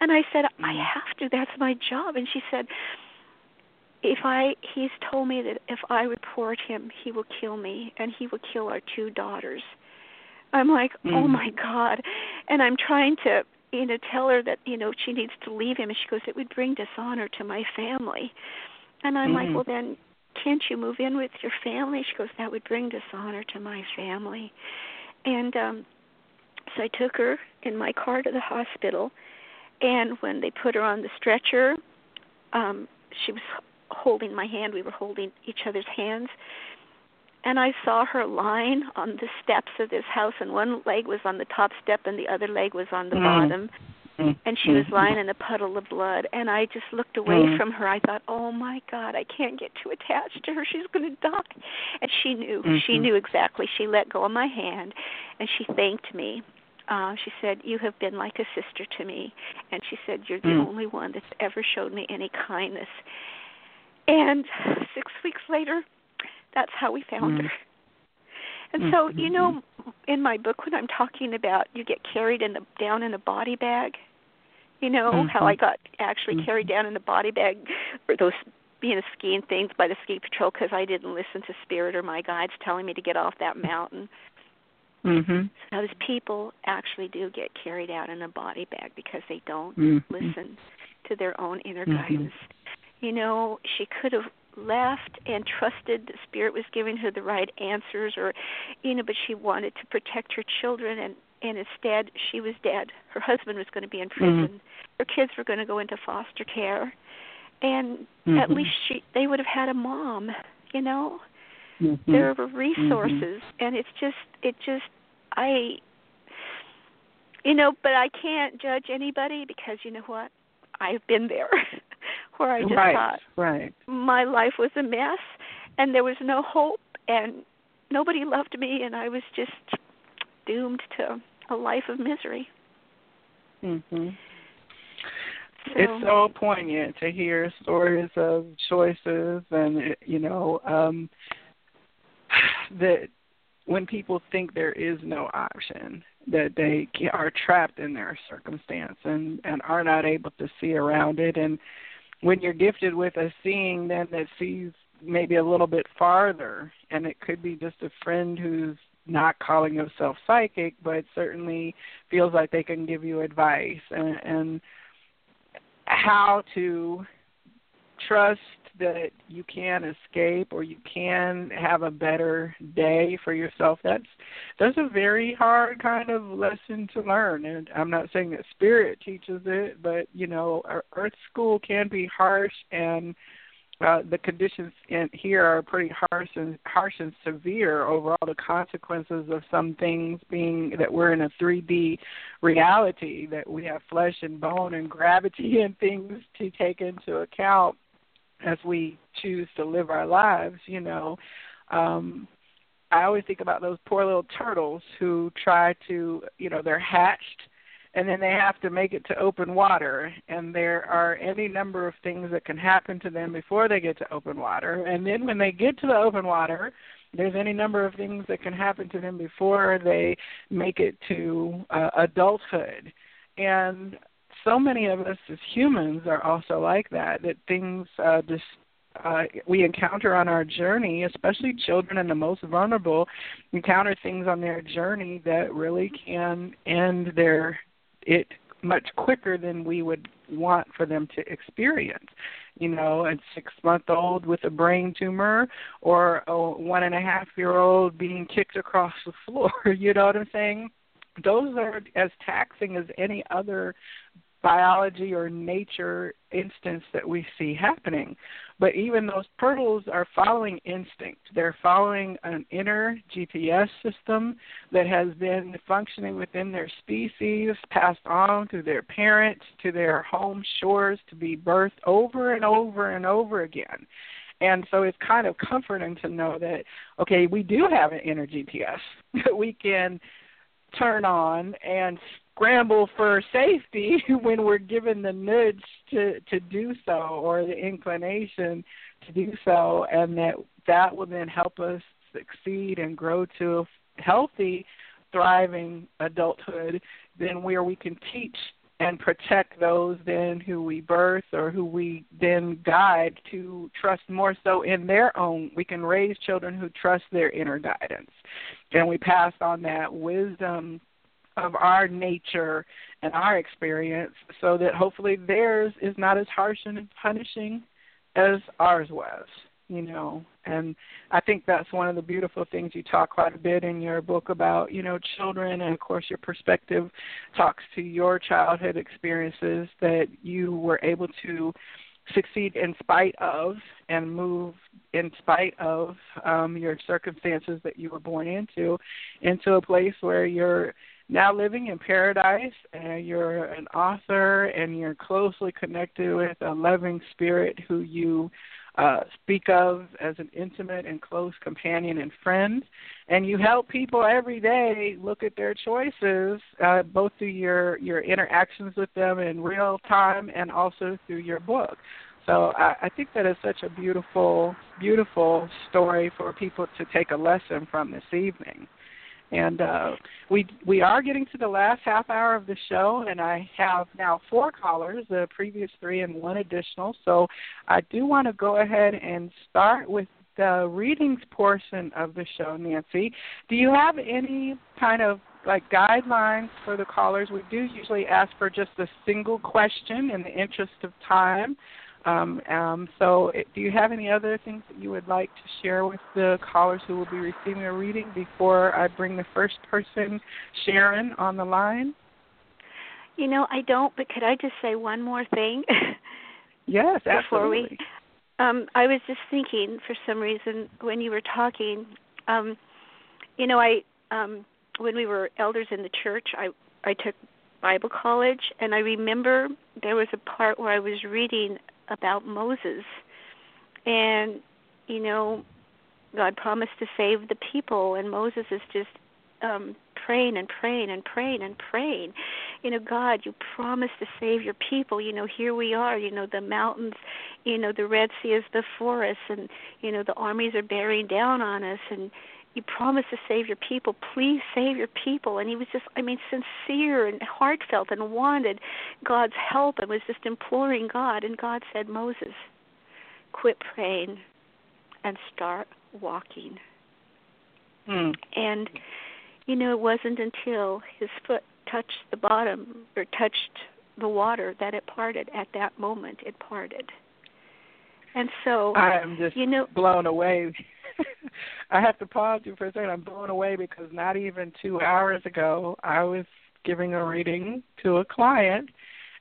And I said, I Mm. have to. That's my job. And she said, if I, he's told me that if I report him, he will kill me and he will kill our two daughters. I'm like, oh Mm. my God. And I'm trying to, you know, tell her that, you know, she needs to leave him. And she goes, it would bring dishonor to my family. And I'm like, Mhm. well, then can't you move in with your family? She goes, that would bring dishonor to my family. And um so I took her in my car to the hospital. And when they put her on the stretcher, um, she was holding my hand. We were holding each other's hands and I saw her lying on the steps of this house, and one leg was on the top step, and the other leg was on the Mm. bottom. And she was lying in a puddle of blood, and I just looked away Mm. from her. I thought, "Oh my God, I can't get too attached to her. She's going to die." And she knew. She Mhm. knew exactly. She let go of my hand, and she thanked me. Uh, she said, "You have been like a sister to me," and she said, "You're the Mm. only one that's ever showed me any kindness." And six weeks later, that's how we found Mm. her. And so, Mm-hmm. you know, in my book when I'm talking about you get carried in the down in a body bag, you know, how I Mhm. got actually Mhm. carried down in a body bag for those being a skiing things by the ski patrol because I didn't listen to spirit or my guides telling me to get off that mountain. Mhm. So those people actually do get carried out in a body bag because they don't Mhm. listen to their own inner Mhm. guidance. You know, she could have left and trusted the spirit was giving her the right answers or you know, but she wanted to protect her children and and instead she was dead. Her husband was going to be in prison. Mhm. Her kids were going to go into foster care, and Mhm. at least she they would have had a mom. You know, Mhm. there were resources, and it's just it just I. You know, but I can't judge anybody because you know what? I've been there, where I just right, thought right. my life was a mess and there was no hope and nobody loved me and I was just doomed to a life of misery. Mhm. So, It's so poignant to hear stories of choices and you know um that when people think there is no option that they are trapped in their circumstance and and are not able to see around it and when you're gifted with a seeing then that sees maybe a little bit farther. And it could be just a friend who's not calling themselves psychic but certainly feels like they can give you advice and, and how to trust that you can escape or you can have a better day for yourself that's that's a very hard kind of lesson to learn. And i'm not saying that spirit teaches it but you know earth school can be harsh and uh, the conditions in here are pretty harsh and harsh and severe over all the consequences of some things being that we're in a 3D reality that we have flesh and bone and gravity and things to take into account as we choose to live our lives, you know. Um I always think about those poor little turtles who try to, you know, they're hatched and then they have to make it to open water and there are any number of things that can happen to them before they get to open water and then when they get to the open water there's any number of things that can happen to them before they make it to uh, adulthood and so many of us as humans are also like that that things uh just uh, we encounter on our journey, especially children and the most vulnerable, encounter things on their journey that really can end their it much quicker than we would want for them to experience. You know, a six month old with a brain tumor or a one and a half year old being kicked across the floor. You know what I'm saying? Those are as taxing as any other biology or nature instance that we see happening. But even those turtles are following instinct. They're following an inner GPS system that has been functioning within their species, passed on to their parents, to their home shores, to be birthed over and over and over again. And so it's kind of comforting to know that, okay, we do have an inner GPS that we can turn on and scramble for safety when we're given the nudge to to do so or the inclination to do so and that that will then help us succeed and grow to a healthy thriving adulthood then where we can teach and protect those then who we birth or who we then guide to trust more so in their own. We can raise children who trust their inner guidance. And we pass on that wisdom of our nature and our experience so that hopefully theirs is not as harsh and punishing as ours was you know. And i think that's one of the beautiful things you talk quite a bit in your book about you know children. And of course your perspective talks to your childhood experiences that you were able to succeed in spite of and move in spite of um your circumstances that you were born into into a place where you're now living in paradise and you're an author and you're closely connected with a loving spirit who you uh, speak of as an intimate and close companion and friend. And you help people every day look at their choices uh, both through your your interactions with them in real time and also through your book. So I, I think that is such a beautiful beautiful story for people to take a lesson from this evening and uh, we we are getting to the last half hour of the show, and I have now four callers, the previous three and one additional. So I do want to go ahead and start with the readings portion of the show, Nancy. Do you have any kind of like guidelines for the callers? We do usually ask for just a single question in the interest of time. Um, um, so, do you have any other things that you would like to share with the callers who will be receiving a reading before I bring the first person, Sharon, on the line? You know, I don't, but could I just say one more thing? yes, absolutely. before we um I was just thinking for some reason when you were talking um you know I um when we were elders in the church I I took Bible college and I remember there was a part where I was reading about Moses. And you know God promised to save the people and Moses is just um praying and praying and praying and praying. You know god you promised to save your people. You know here we are you know the mountains you know the red sea is before us and you know the armies are bearing down on us and you promised to save your people please save your people and he was just i mean sincere and heartfelt and wanted god's help and was just imploring god and god said moses quit praying and start walking Hmm. and you know, it wasn't until his foot touched the bottom or touched the water that it parted. At that moment, it parted. And so, I am just you know, blown away. I have to pause you for a second. I'm blown away because not even two hours ago, I was giving a reading to a client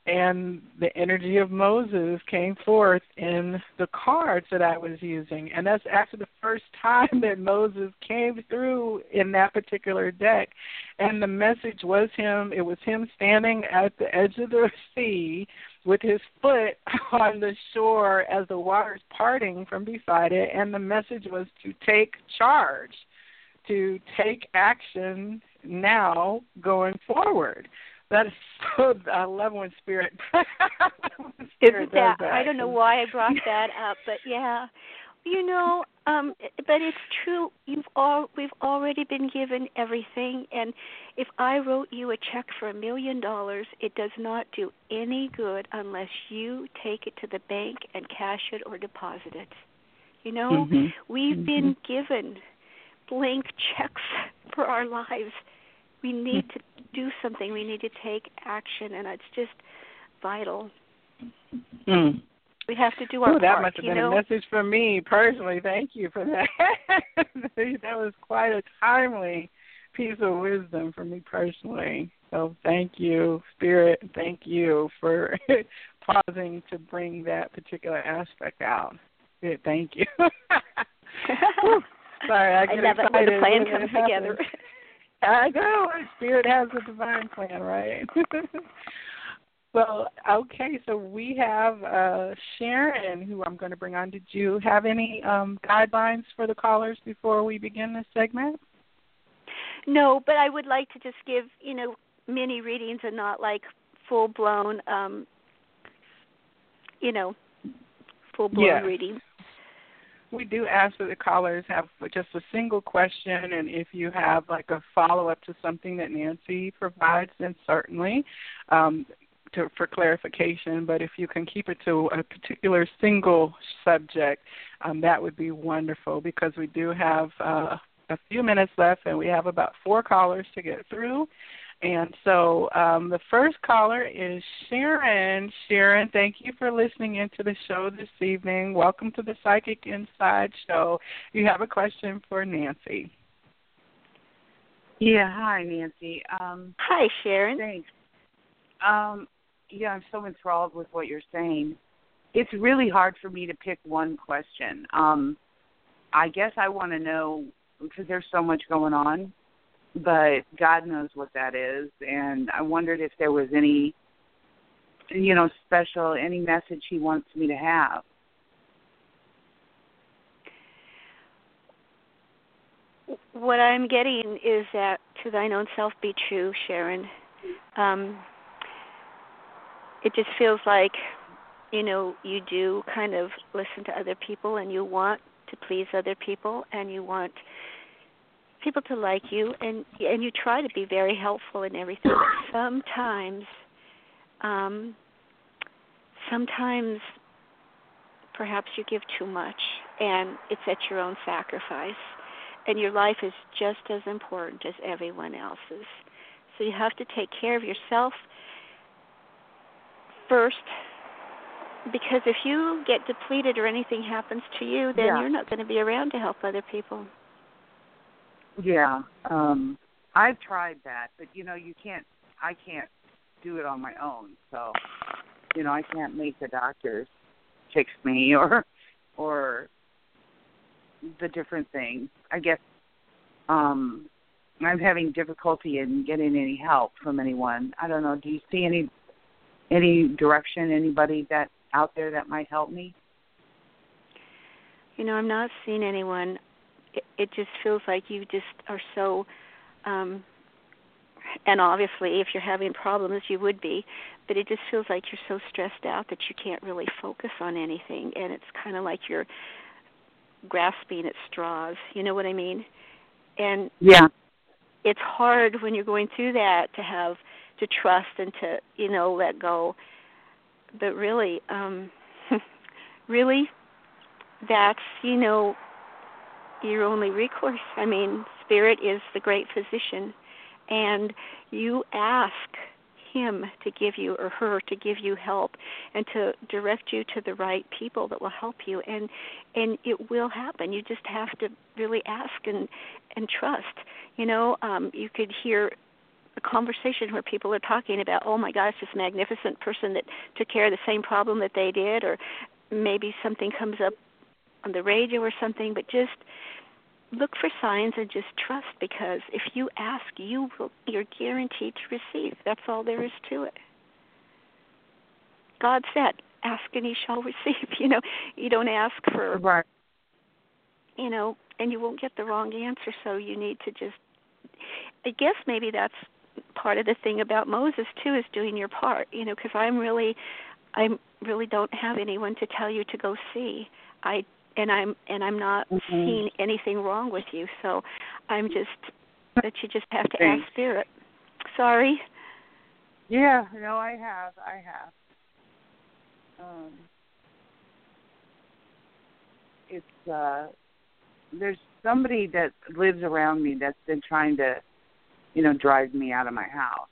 and the energy of Moses came forth in the cards that I was using. And that's actually the first time that Moses came through in that particular deck. And the message was him, it was him standing at the edge of the sea with his foot on the shore as the water's parting from beside it. And the message was to take charge, to take action now going forward. That is so. I love when spirit. when spirit Isn't that, does I don't know why I brought that up, but yeah, you know, um, but it's true. You've all we've already been given everything, and if I wrote you a check for a million dollars, it does not do any good unless you take it to the bank and cash it or deposit it. You know, Mhm. we've Mhm. been given blank checks for our lives. We need to do something. We need to take action, and it's just vital. Mm. We have to do our Ooh, that part. must have been know? a message for me personally. Thank you for that. that was quite a timely piece of wisdom for me personally. So thank you, Spirit. Thank you for pausing to bring that particular aspect out. Good, thank you. Sorry, I I get love it when the plan comes together. I know. Spirit has a divine plan, right? Well, okay, so we have uh, Sharon, who I'm going to bring on. Did you have any um, guidelines for the callers before we begin this segment? No, but I would like to just give, you know, mini readings and not like full blown um you know, full blown Yes. reading. We do ask that the callers have just a single question, and if you have like a follow up to something that Nancy provides, then certainly um, to, for clarification. But if you can keep it to a particular single subject, um, that would be wonderful because we do have uh, a few minutes left, and we have about four callers to get through. And so um, the first caller is Sharon. Sharon, thank you for listening into the show this evening. Welcome to the Psychic Inside Show. You have a question for Nancy. Yeah, hi Nancy. Um, Hi, Sharon. thanks. Um, yeah, I'm so enthralled with what you're saying. It's really hard for me to pick one question. Um, I guess I want to know because there's so much going on, but God knows what that is, and I wondered if there was any, you know, special any message He wants me to have. What I'm getting is that to thine own self be true, Sharon. Um it just feels like you know you do kind of listen to other people and you want to please other people and you want people to like you and and you try to be very helpful in everything. But sometimes um sometimes perhaps you give too much and it's at your own sacrifice and your life is just as important as everyone else's. So you have to take care of yourself first because if you get depleted or anything happens to you, then Yeah. you're not going to be around to help other people. Yeah. Um I've tried that, but you know, you can't I can't do it on my own. So, you know, I can't make the doctors fix me or or the different things. I guess um I'm having difficulty in getting any help from anyone. I don't know, do you see any any direction anybody that out there that might help me? You know, I'm not seeing anyone. It, it just feels like you just are so um and obviously if you're having problems you would be but it just feels like you're so stressed out that you can't really focus on anything and it's kind of like you're grasping at straws you know what i mean and Yeah. it's hard when you're going through that to have to trust and to you know let go. But really um really that's you know your only recourse. I mean spirit is the great physician and you ask him to give you or her to give you help and to direct you to the right people that will help you. And and it will happen. You just have to really ask and and trust. You know um you could hear a conversation where people are talking about oh my gosh this magnificent person that took care of the same problem that they did or maybe something comes up on the radio or something but just look for signs and just trust because if you ask you will you're guaranteed to receive. That's all there is to it. God said ask and ye shall receive. You know you don't ask for Right. you know and you won't get the wrong answer so you need to just i guess maybe that's part of the thing about moses too is doing your part you know because i'm really i really don't have anyone to tell you to go see i and i'm and i'm not Mhm. seeing anything wrong with you so i'm just that you just have to Thanks. ask spirit sorry Yeah, no, I have. I have. Um, it's uh, there's somebody that lives around me that's been trying to, you know, drive me out of my house.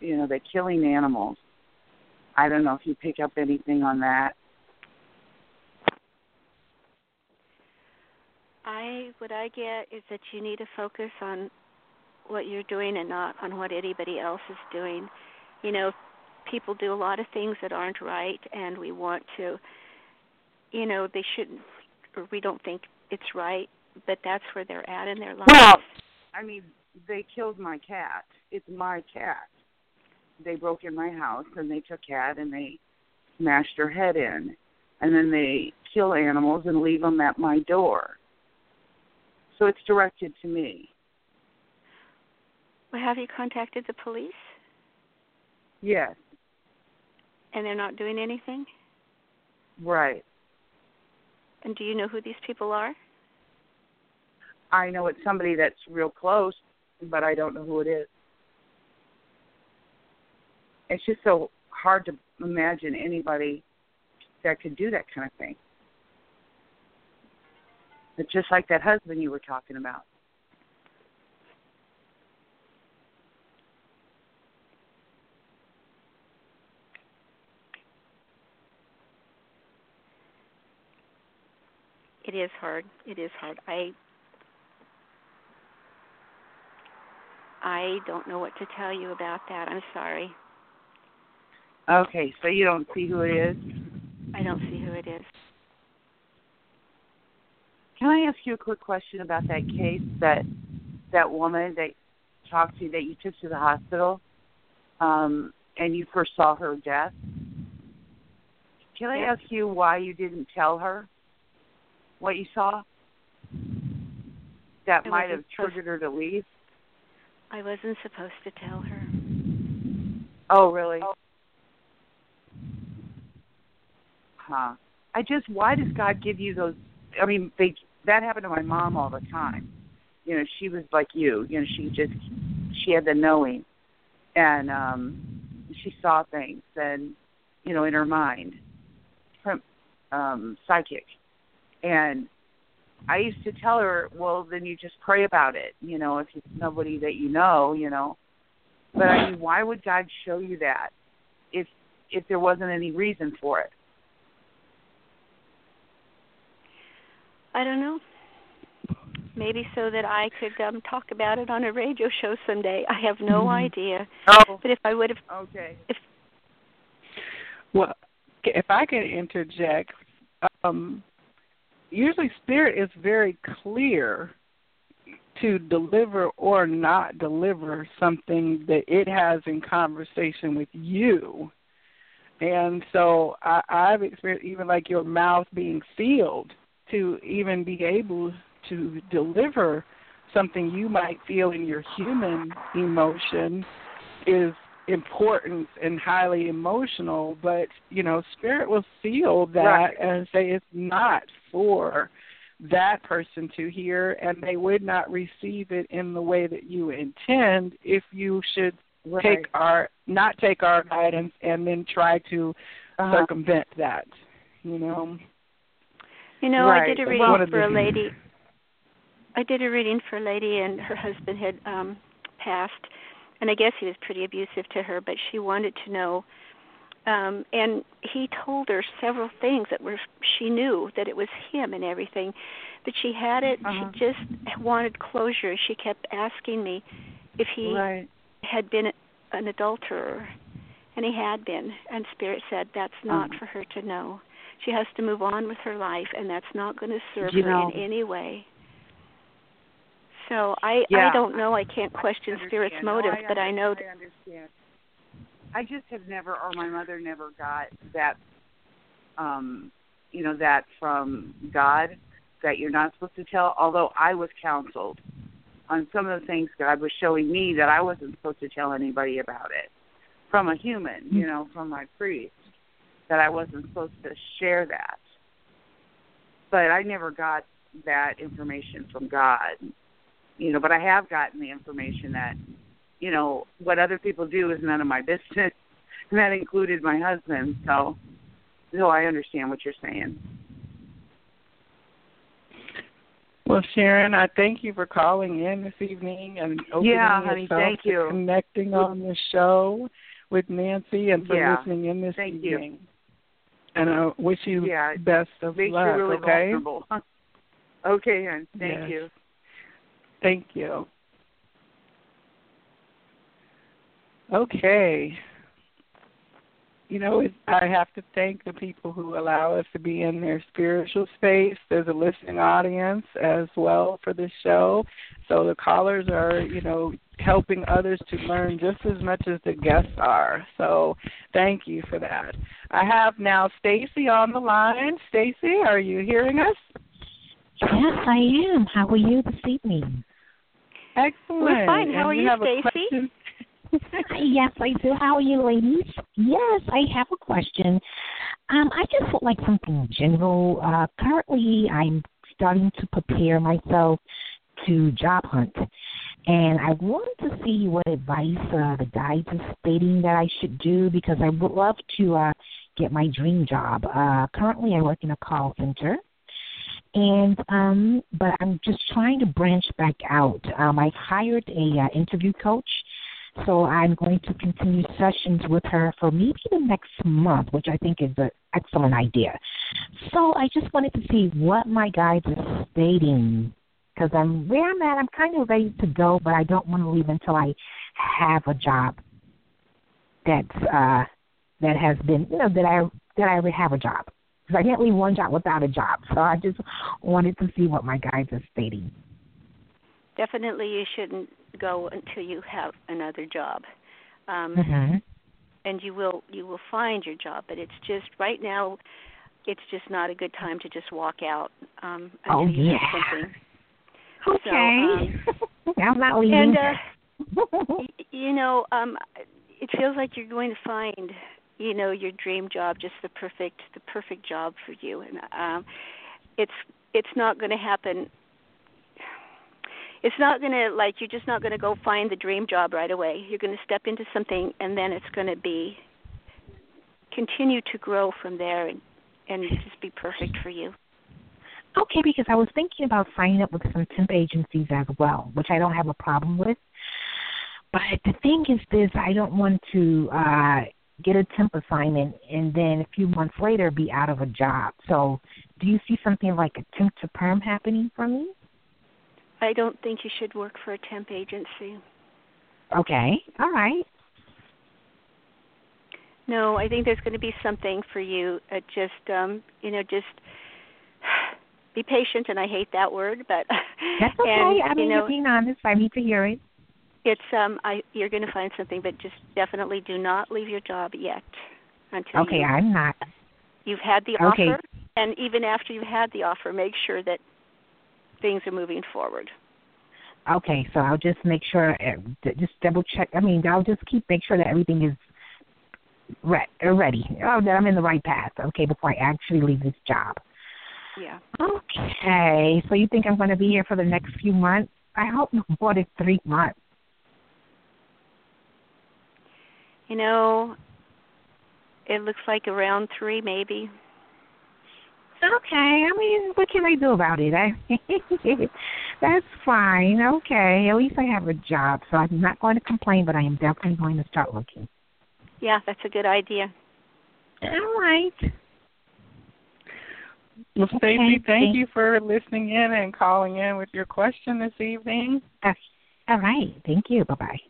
You know, they're killing animals. I don't know if you pick up anything on that. I what I get is that you need to focus on what you're doing and not on what anybody else is doing. You know, people do a lot of things that aren't right and we want to you know, they shouldn't or we don't think it's right, but that's where they're at in their lives. Well, I mean, they killed my cat. It's my cat. They broke in my house and they took cat and they smashed her head in, and then they kill animals and leave them at my door. So it's directed to me. well, have you contacted the police Yes, and they're not doing anything? right. And do you know who these people are? I know it's somebody that's real close, but I don't know who it is. It's just so hard to imagine anybody that could do that kind of thing. It's just like that husband you were talking about. It is hard. It is hard. I I don't know what to tell you about that. I'm sorry. Okay, so you don't see who it is. I don't see who it is. Can I ask you a quick question about that case that that woman that talked to you that you took to the hospital, um, and you first saw her death? Can I ask you why you didn't tell her what you saw? That might have triggered her to leave. I wasn't supposed to tell her. Oh, really? Huh. I just why does God give you those I mean, they that happened to my mom all the time. You know, she was like you. You know, she just she had the knowing and um she saw things and you know, in her mind. From um psychic. And I used to tell her, well, then you just pray about it, you know, if it's nobody that you know, you know. But I mean, why would God show you that if if there wasn't any reason for it? I don't know. Maybe so that I could um, talk about it on a radio show someday. I have no mm-hmm. idea. Oh. But if I would have. Okay. If, well, if I could interject, um, usually spirit is very clear to deliver or not deliver something that it has in conversation with you. And so I, I've experienced even like your mouth being sealed to even be able to deliver something you might feel in your human emotion is important and highly emotional, but you know, spirit will feel that Right. and say it's not for that person to hear and they would not receive it in the way that you intend if you should Right. take our not take our guidance and then try to Uh-huh. circumvent that. You know. You know, I did a reading one for a lady. I did a reading for a lady, and her husband had um passed, and I guess he was pretty abusive to her. But she wanted to know, um and he told her several things that were she knew that it was him and everything, but she had it. Uh-huh. She just wanted closure. She kept asking me if he Right. had been an adulterer, and he had been. And Spirit said that's not Uh-huh. for her to know. She has to move on with her life, and that's not going to serve You her know- in any way. So I Yeah. I don't know. I can't question Spirit's Understand. No, motives, I but I know I understand. I just have never, or my mother never got that, um, you know, that from God that you're not supposed to tell. Although I was counseled on some of the things God was showing me that I wasn't supposed to tell anybody about it from a human, you know, from my priest, that I wasn't supposed to share that. But I never got that information from God you know, but I have gotten the information that, you know, what other people do is none of my business. And that included my husband, so so I understand what you're saying. Well, Sharon, I thank you for calling in this evening and opening Yeah, honey, yourself thank to you. connecting on the show with Nancy and for Yeah, listening in this thank you. evening. And I wish you Yeah, best of Makes luck. you really okay. okay, hon. Thank Yes. you. Thank you. Okay. You know, it, I have to thank the people who allow us to be in their spiritual space. There's a listening audience as well for this show. So the callers are, you know, helping others to learn just as much as the guests are. So thank you for that. I have now Stacy on the line. Stacy, are you hearing us? Yes, I am. How are you this evening? Excellent. We're fine. How And are you you, Stacy? yes, I do. How are you, ladies? Yes, I have a question. Um, I just would like something general. Uh, currently, I'm starting to prepare myself to job hunt, and I wanted to see what advice uh, the guides are stating that I should do because I would love to uh, get my dream job. Uh, currently, I work in a call center. And um, but I'm just trying to branch back out. Um, I've hired a uh, interview coach, so I'm going to continue sessions with her for maybe the next month, which I think is an excellent idea. So I just wanted to see what my guides are stating because I'm where I'm at. I'm kind of ready to go, but I don't want to leave until I have a job that's uh, that has been you know that I that I already have a job. Because I can't leave one job without a job. So I just wanted to see what my guides are stating. definitely you shouldn't go until you have another job. Um Mm-hmm. and you will you will find your job, but it's just right now it's just not a good time to just walk out um until Oh, you yeah. something. Okay. I'm not leaving. And uh you know, um it feels like you're going to find, you know, your dream job, just the perfect the perfect job for you. And um it's it's not going to happen it's not going to like you're just not going to go find the dream job right away. You're going to step into something and then it's going to be continue to grow from there and and just be perfect for you. Okay, because I was thinking about signing up with some temp agencies as well, which I don't have a problem with. But the thing is this, I don't want to uh get a temp assignment and then a few months later be out of a job. So do you see something like a temp to perm happening for me? I don't think you should work for a temp agency. Okay. All right. No, I think there's going to be something for you. Uh, just um, you know, just be patient and I hate that word, but That's okay. and, I mean you know, being honest. I need to hear it. It's um I you're going to find something, but just definitely do not leave your job yet until Okay, you, I'm not. you've had the Okay. offer and even after you've had the offer, make sure that things are moving forward. Okay, so I'll just make sure, uh, just double check. I mean, I'll just keep make sure that everything is re- uh, ready. Oh, that I'm in the right path. Okay, before I actually leave this job. Yeah. Okay, so you think I'm going to be here for the next few months? I hope no more than three months. You know, it looks like around 3 maybe. Okay, I mean, what can I do about it? I, that's fine. Okay, at least I have a job, so I'm not going to complain, but I am definitely going to start looking. Yeah, that's a good idea. All right. Well, Okay, thank thank- you for listening in and calling in with your question this evening. Uh, all right. Thank you. Bye bye.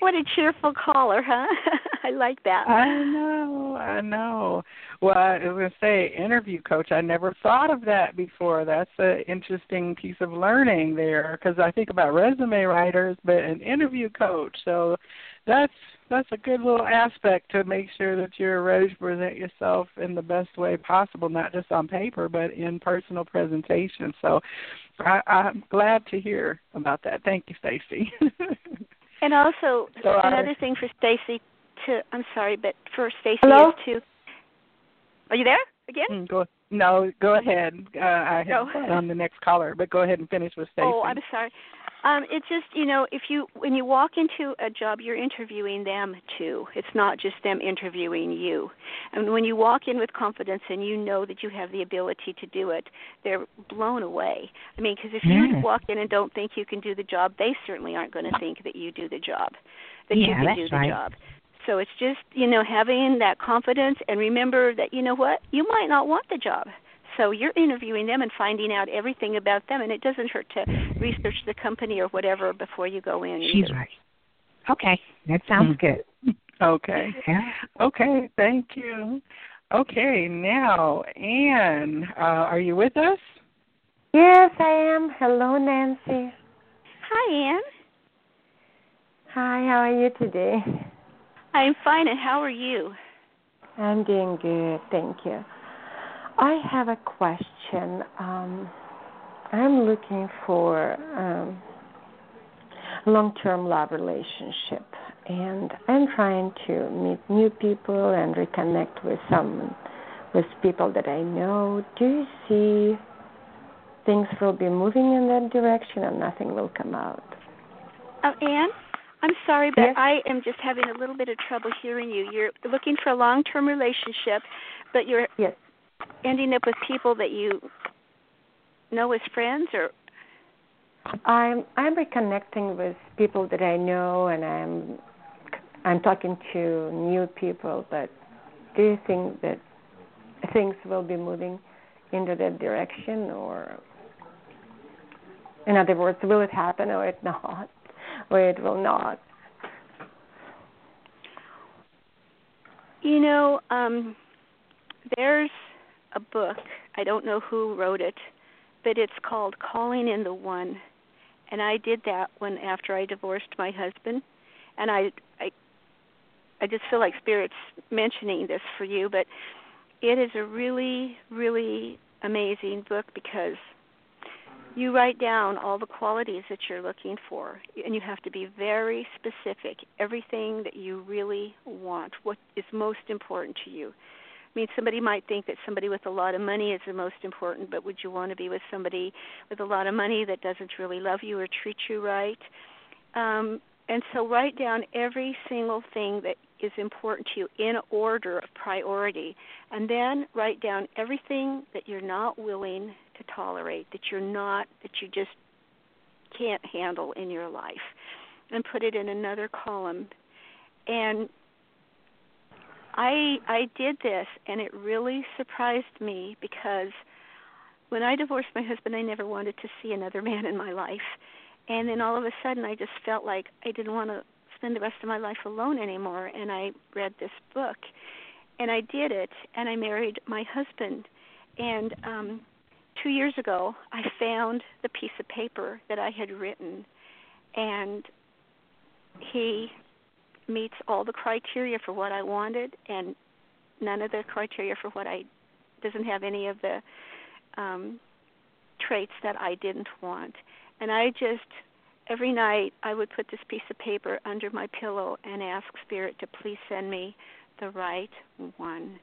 What a cheerful caller, huh? I like that. I know, I know. Well, I was going to say, interview coach. I never thought of that before. That's an interesting piece of learning there because I think about resume writers, but an interview coach. So that's that's a good little aspect to make sure that you're ready to present yourself in the best way possible, not just on paper, but in personal presentation. So I, I'm glad to hear about that. Thank you, Stacy. And also So another thing for Stacy to I'm sorry, but for Stacy is to Are you there again? Mm, go, no, go ahead. Uh, I have No. on the next caller, but go ahead and finish with Stacy. Oh, I'm sorry. Um, it's just you know, if you when you walk into a job, you're interviewing them too. It's not just them interviewing you. And when you walk in with confidence and you know that you have the ability to do it, they're blown away. I mean, because if you walk in and don't think you can do the job, they certainly aren't going to think that you do the job, that you Yeah, can do the right. job. So it's just you know having that confidence and remember that you know what you might not want the job. So you're interviewing them and finding out everything about them, and it doesn't hurt to research the company or whatever before you go in. She's either. right. Okay, that sounds Mm. good. Okay. Yeah. Okay, thank you. Okay, now, Anne, uh, are you with us? Yes, I am. Hello, Nancy. Hi, Anne. Hi, how are you today? I'm fine, and how are you? I'm doing good, thank you. I have a question. Um, I'm looking for um, a long-term love relationship, and I'm trying to meet new people and reconnect with some with people that I know. Do you see things will be moving in that direction, and nothing will come out? Oh, Anne, I'm sorry, but Yes? I am just having a little bit of trouble hearing you. You're looking for a long-term relationship, but you're Yes. Ending up with people that you know as friends, or I'm I'm reconnecting with people that I know, and I'm I'm talking to new people. But do you think that things will be moving into that direction, or in other words, will it happen or it not, or it will not? You know, um, there's a book. I don't know who wrote it, but it's called Calling in the One. And I did that when after I divorced my husband, and I I I just feel like spirit's mentioning this for you, but it is a really really amazing book because you write down all the qualities that you're looking for and you have to be very specific everything that you really want what is most important to you mean somebody might think that somebody with a lot of money is the most important but would you want to be with somebody with a lot of money that doesn't really love you or treat you right? Um, and so write down every single thing that is important to you in order of priority. And then write down everything that you're not willing to tolerate that you're not that you just can't handle in your life and put it in another column. And I I did this and it really surprised me because when I divorced my husband I never wanted to see another man in my life. And then all of a sudden I just felt like I didn't want to spend the rest of my life alone anymore and I read this book and I did it and I married my husband and um 2 years ago I found the piece of paper that I had written and he meets all the criteria for what I wanted and none of the criteria for what I doesn't have any of the um traits that I didn't want. And I just every night I would put this piece of paper under my pillow and ask spirit to please send me the right one.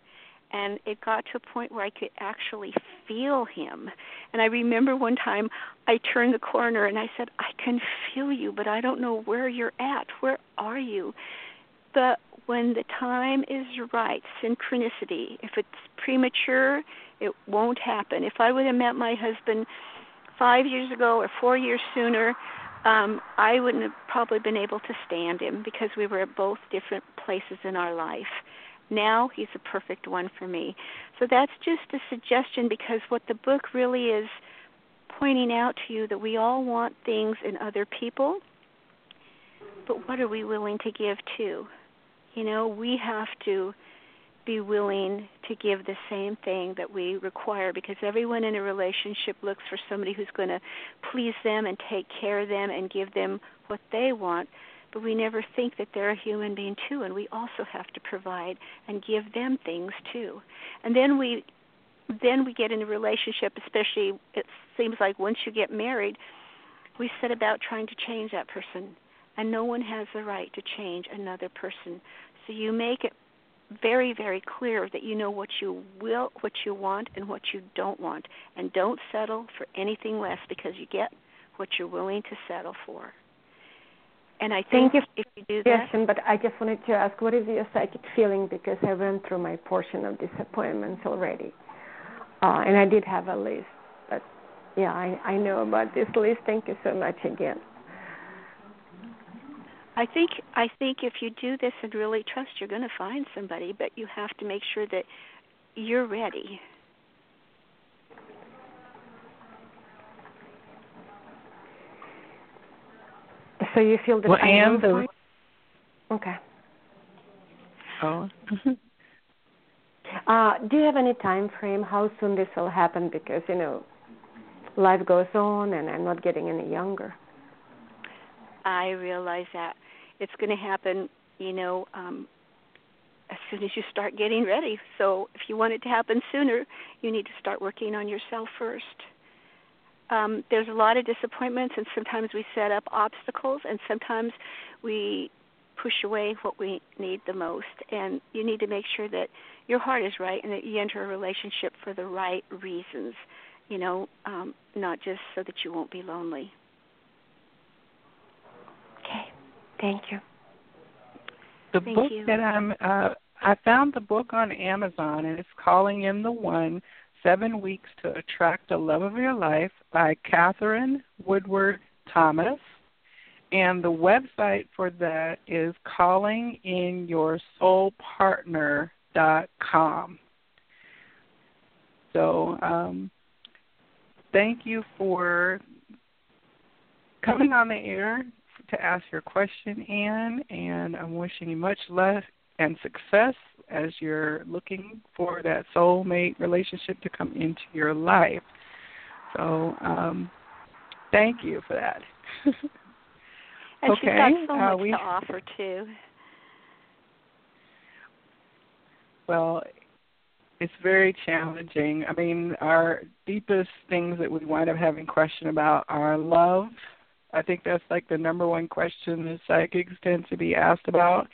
And it got to a point where I could actually feel him. And I remember one time I turned the corner and I said, I can feel you, but I don't know where you're at. Where are you? But when the time is right, synchronicity, if it's premature, it won't happen. If I would have met my husband five years ago or four years sooner, um, I wouldn't have probably been able to stand him because we were at both different places in our life. Now he's a perfect one for me. So that's just a suggestion because what the book really is pointing out to you that we all want things in other people, but what are we willing to give to? You know, we have to be willing to give the same thing that we require because everyone in a relationship looks for somebody who's going to please them and take care of them and give them what they want but we never think that they're a human being too and we also have to provide and give them things too. And then we then we get in a relationship especially it seems like once you get married we set about trying to change that person and no one has the right to change another person. So you make it very very clear that you know what you will what you want and what you don't want and don't settle for anything less because you get what you're willing to settle for and i think Thank you if you do Yes, that but I just wanted to ask, what is your psychic feeling? Because I went through my portion of disappointments already, uh, and I did have a list. But yeah, I I know about this list. Thank you so much again. I think I think if you do this and really trust, you're going to find somebody, but you have to make sure that you're ready. So you feel that Well, I and will the- find- Okay. Oh. Uh, do you have any time frame how soon this will happen? Because you know, life goes on, and I'm not getting any younger. I realize that it's going to happen, you know, um, as soon as you start getting ready. So if you want it to happen sooner, you need to start working on yourself first. Um, there's a lot of disappointments, and sometimes we set up obstacles, and sometimes we push away what we need the most. And you need to make sure that your heart is right and that you enter a relationship for the right reasons, you know, um, not just so that you won't be lonely. Okay. Thank you. The Thank book you. that I'm uh I found the book on Amazon and it's calling in the one Seven Weeks to Attract the Love of Your Life by Katherine Woodward Thomas. And the website for that is callinginyoursoulpartner.com. So um, thank you for coming on the air to ask your question, Anne, and I'm wishing you much luck and success as you're looking for that soulmate relationship to come into your life. So, um, thank you for that. And she's Okay, got so uh, much we- to offer too. well, it's very challenging. I mean, our deepest things that we wind up having question about are love. I think that's like the number one question that psychics tend to be asked about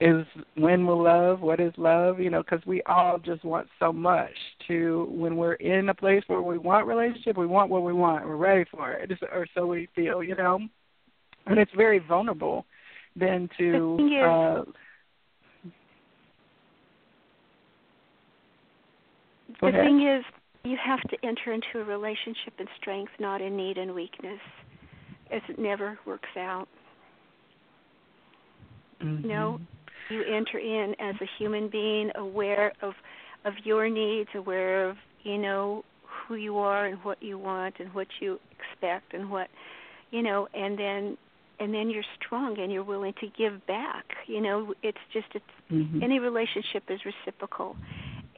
is when will love, what is love, you know, because we all just want so much to when we're in a place where we want relationship, we want what we want, we're ready for it, or so we feel, you know. And it's very vulnerable then to The thing is- uh the ahead. thing is, you have to enter into a relationship in strength, not in need and weakness, as it never works out. Mhm. No. You enter in as a human being, aware of of your needs, aware of you know who you are and what you want and what you expect and what you know, and then and then you're strong and you're willing to give back. You know, it's just it's mm-hmm. any relationship is reciprocal.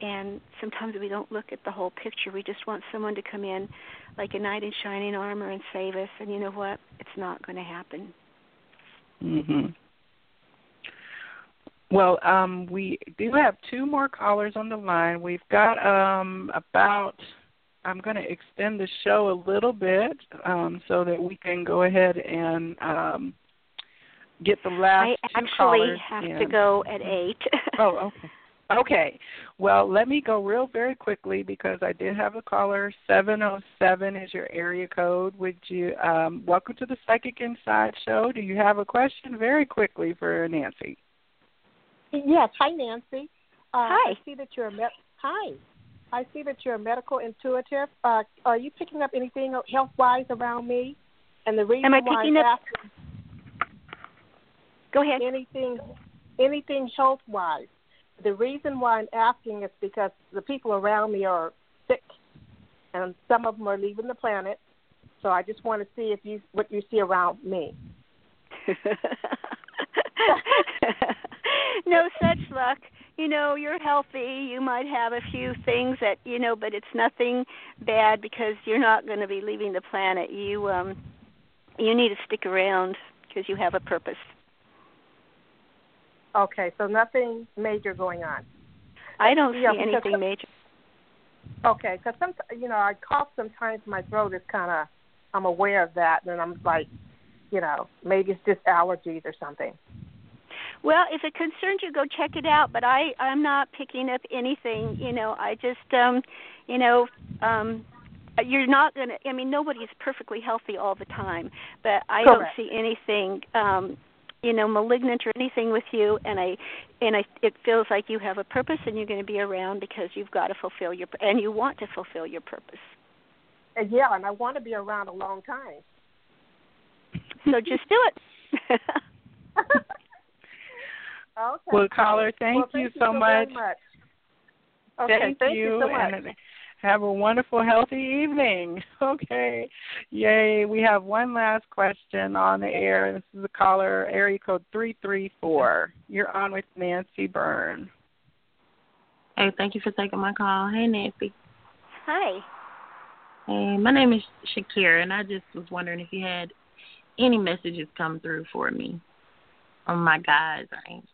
And sometimes we don't look at the whole picture. We just want someone to come in like a knight in shining armor and save us. And you know what? It's not going to happen. Mhm. Well, um, we do have two more callers on the line. We've got um, about I'm going to extend the show a little bit um, so that we can go ahead and um, get the last I actually have in. to go at eight. oh, okay. Okay. Well, let me go real very quickly because I did have a caller. 707 is your area code. Would you um welcome to the Psychic Inside show. Do you have a question very quickly for Nancy? Yes. Hi Nancy. Uh, Hi. I see that you're a med- Hi. I see that you're a medical intuitive. Uh, are you picking up anything health wise around me? And the reason Am I why picking I'm up? asking Go ahead. anything anything health wise. The reason why I'm asking is because the people around me are sick, and some of them are leaving the planet. So I just want to see if you what you see around me. no such luck. You know, you're healthy. You might have a few things that, you know, but it's nothing bad because you're not going to be leaving the planet. You um you need to stick around because you have a purpose. Okay, so nothing major going on. I don't see Yeah, anything major. Okay, because some you know I cough sometimes. My throat is kind of I'm aware of that, and I'm like, you know, maybe it's just allergies or something. Well, if it concerns you, go check it out. But I, I'm not picking up anything. You know, I just, um, you know, um, you're not gonna. I mean, nobody's perfectly healthy all the time, but I Correct. don't see anything, um, you know, malignant or anything with you. And I, and I, it feels like you have a purpose, and you're going to be around because you've got to fulfill your, and you want to fulfill your purpose. And yeah, and I want to be around a long time. So just do it. Okay. Well, caller, thank, Well, you thank so you much. Much. Okay, thank, thank you, so much. and have a wonderful, healthy evening. Okay, yay! We have one last question on the air. This is the caller, area code three three four. You're on with Nancy Byrne. Hey, thank you for taking my call. Hey, Nancy. Hi. Hey, my name is Shakira, and I just was wondering if you had any messages come through for me on my guys or angels.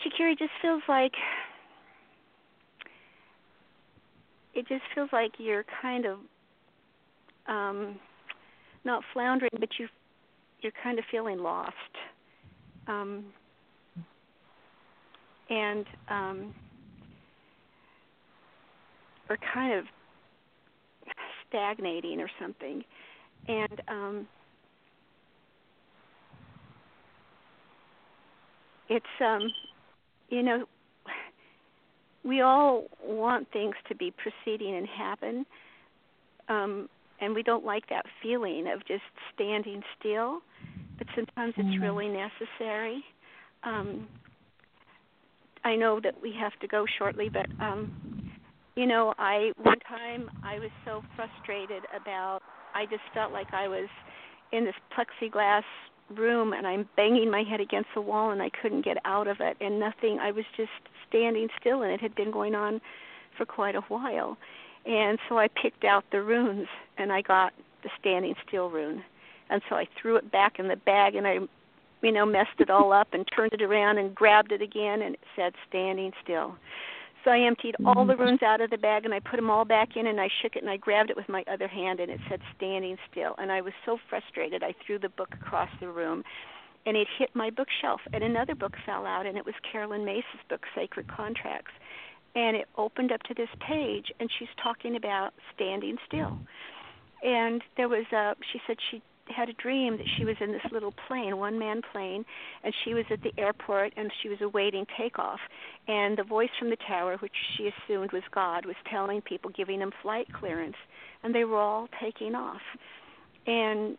Shakira just feels like it just feels like you're kind of um not floundering but you you're kind of feeling lost. Um and um or kind of stagnating or something. And um it's um you know we all want things to be proceeding and happen um and we don't like that feeling of just standing still but sometimes it's really necessary. Um i know that we have to go shortly but um you know i one time i was so frustrated about i just felt like i was in this plexiglass room and I'm banging my head against the wall and I couldn't get out of it and nothing I was just standing still and it had been going on for quite a while. And so I picked out the runes and I got the standing still rune. And so I threw it back in the bag and I you know messed it all up and turned it around and grabbed it again and it said standing still. So I emptied all the mm-hmm. runes out of the bag and I put them all back in and I shook it and I grabbed it with my other hand and it said standing still. And I was so frustrated I threw the book across the room and it hit my bookshelf and another book fell out and it was Caroline Myss's book Sacred Contracts. And it opened up to this page and she's talking about standing still. And there was a she said she had a dream that she was in this little plane, one man plane, and she was at the airport and she was awaiting takeoff. And the voice from the tower, which she assumed was God, was telling people, giving them flight clearance, and they were all taking off. And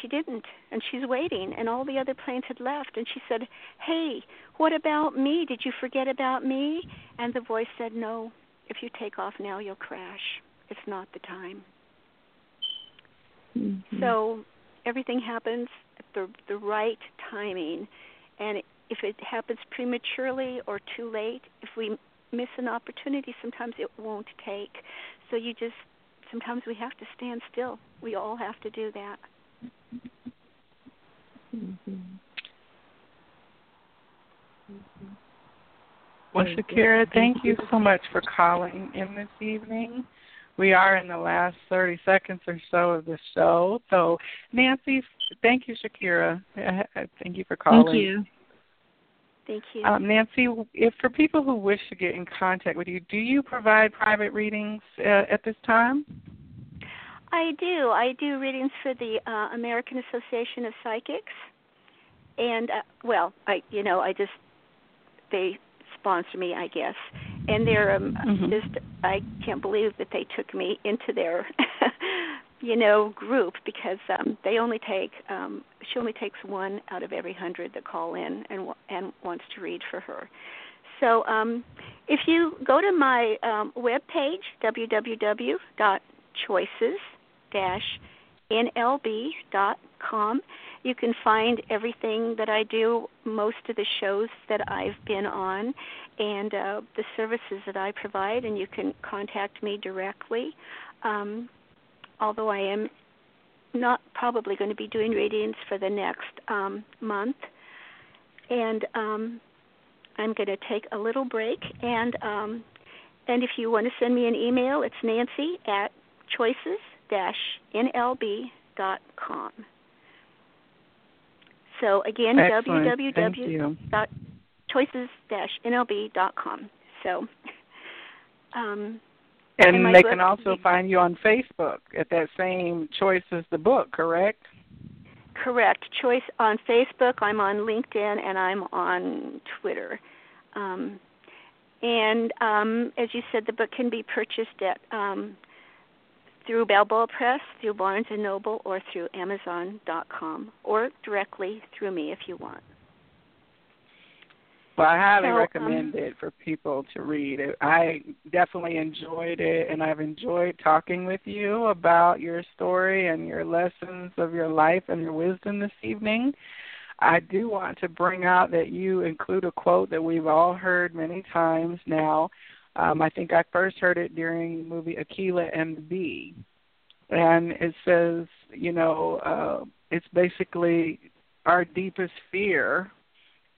she didn't and she's waiting and all the other planes had left and she said hey what about me did you forget about me and the voice said no if you take off now you'll crash it's not the time Mm-hmm. so everything happens at the the right timing. And if it happens prematurely or too late if we miss an opportunity sometimes it won't take. So you just sometimes we have to stand still. We all have to do that. Mm-hmm. Well, Shakira, thank you. so much for calling in this evening. We are in the last 30 seconds or so of the show. So, Nancy, thank you, Shakira. Uh, Thank you for calling. Thank you. thank you Um, Nancy, if for people who wish to get in contact with you, do you provide private readings uh, at this time? I do. I do readings for the uh, American Association of Psychics, and uh, well, I you know I just they sponsor me, I guess, and they're um, Mhm. just I can't believe that they took me into their you know group because um, they only take um, she only takes one out of every hundred that call in and and wants to read for her. So um, if you go to my um, web page www.choices nlb.com. You can find everything that I do, most of the shows that I've been on, and uh, the services that I provide, and you can contact me directly. Um, although I am not probably going to be doing readings for the next um, month, and um, I'm going to take a little break. And um, and if you want to send me an email, it's Nancy at choices nlb.com. So again, Excellent. Www.choices-nlb.com. So, um, And, And they can also find you on Facebook at that same Choice as the Book, correct? correct. Choice on Facebook. I'm on LinkedIn and I'm on Twitter. Um, and um, as you said, the book can be purchased at um, through Balboa Press, through Barnes and Noble, or through Amazon.com, or directly through me if you want. Well, I highly So, recommend um, it for people to read. I definitely enjoyed it, and I've enjoyed talking with you about your story and your lessons of your life and your wisdom this evening. I do want to bring out that you include a quote that we've all heard many times now. Um, I think I first heard it during the movie Akeelah and the Bee. And it says, you know, uh, it's basically our deepest fear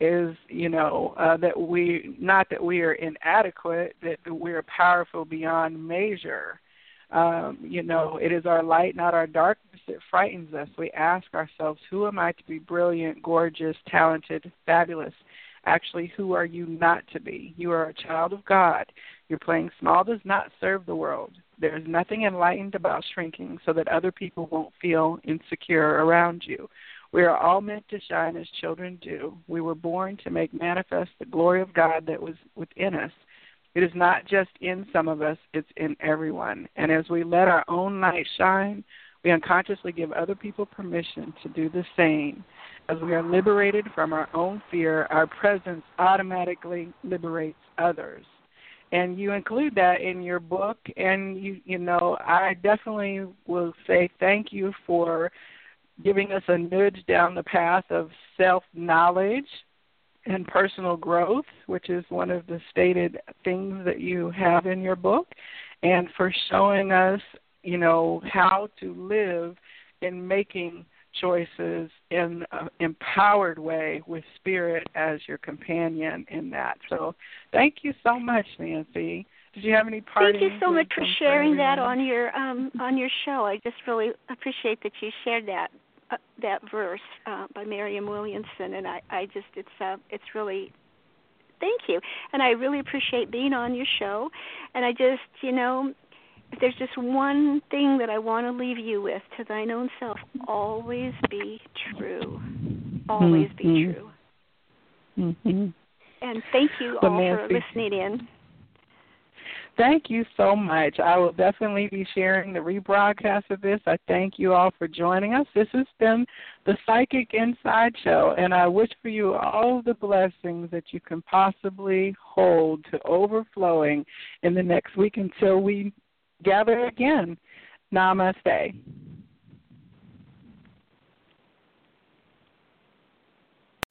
is you know uh, that we not that we are inadequate that we are powerful beyond measure. Um, you know it is our light not our darkness that frightens us. We ask ourselves who am i to be brilliant gorgeous talented fabulous actually who are you not to be you are a child of god your playing small does not serve the world there is nothing enlightened about shrinking so that other people won't feel insecure around you we are all meant to shine as children do. We were born to make manifest the glory of God that was within us. It is not just in some of us, it's in everyone. And as we let our own light shine, we unconsciously give other people permission to do the same. As we are liberated from our own fear, our presence automatically liberates others. And you include that in your book and you you know, I definitely will say thank you for giving us a nudge down the path of self knowledge and personal growth, which is one of the stated things that you have in your book, and for showing us, you know, how to live in making choices in an empowered way with spirit as your companion in that. So thank you so much, Nancy. Did you have any parting? Thank you so much for sharing that on your um, on your show. I just really appreciate that you shared that uh, that verse uh, by Marianne Williamson, and I, I just it's uh, it's really thank you, and I really appreciate being on your show, and I just you know if there's just one thing that I want to leave you with to thine own self, always be true, always be Mhm. true, Mhm. and thank you Well, all for listening in. Thank you so much. I will definitely be sharing the rebroadcast of this. I thank you all for joining us. This has been the Psychic Inside Show, and I wish for you all the blessings that you can possibly hold to overflowing in the next week until we gather again. Namaste.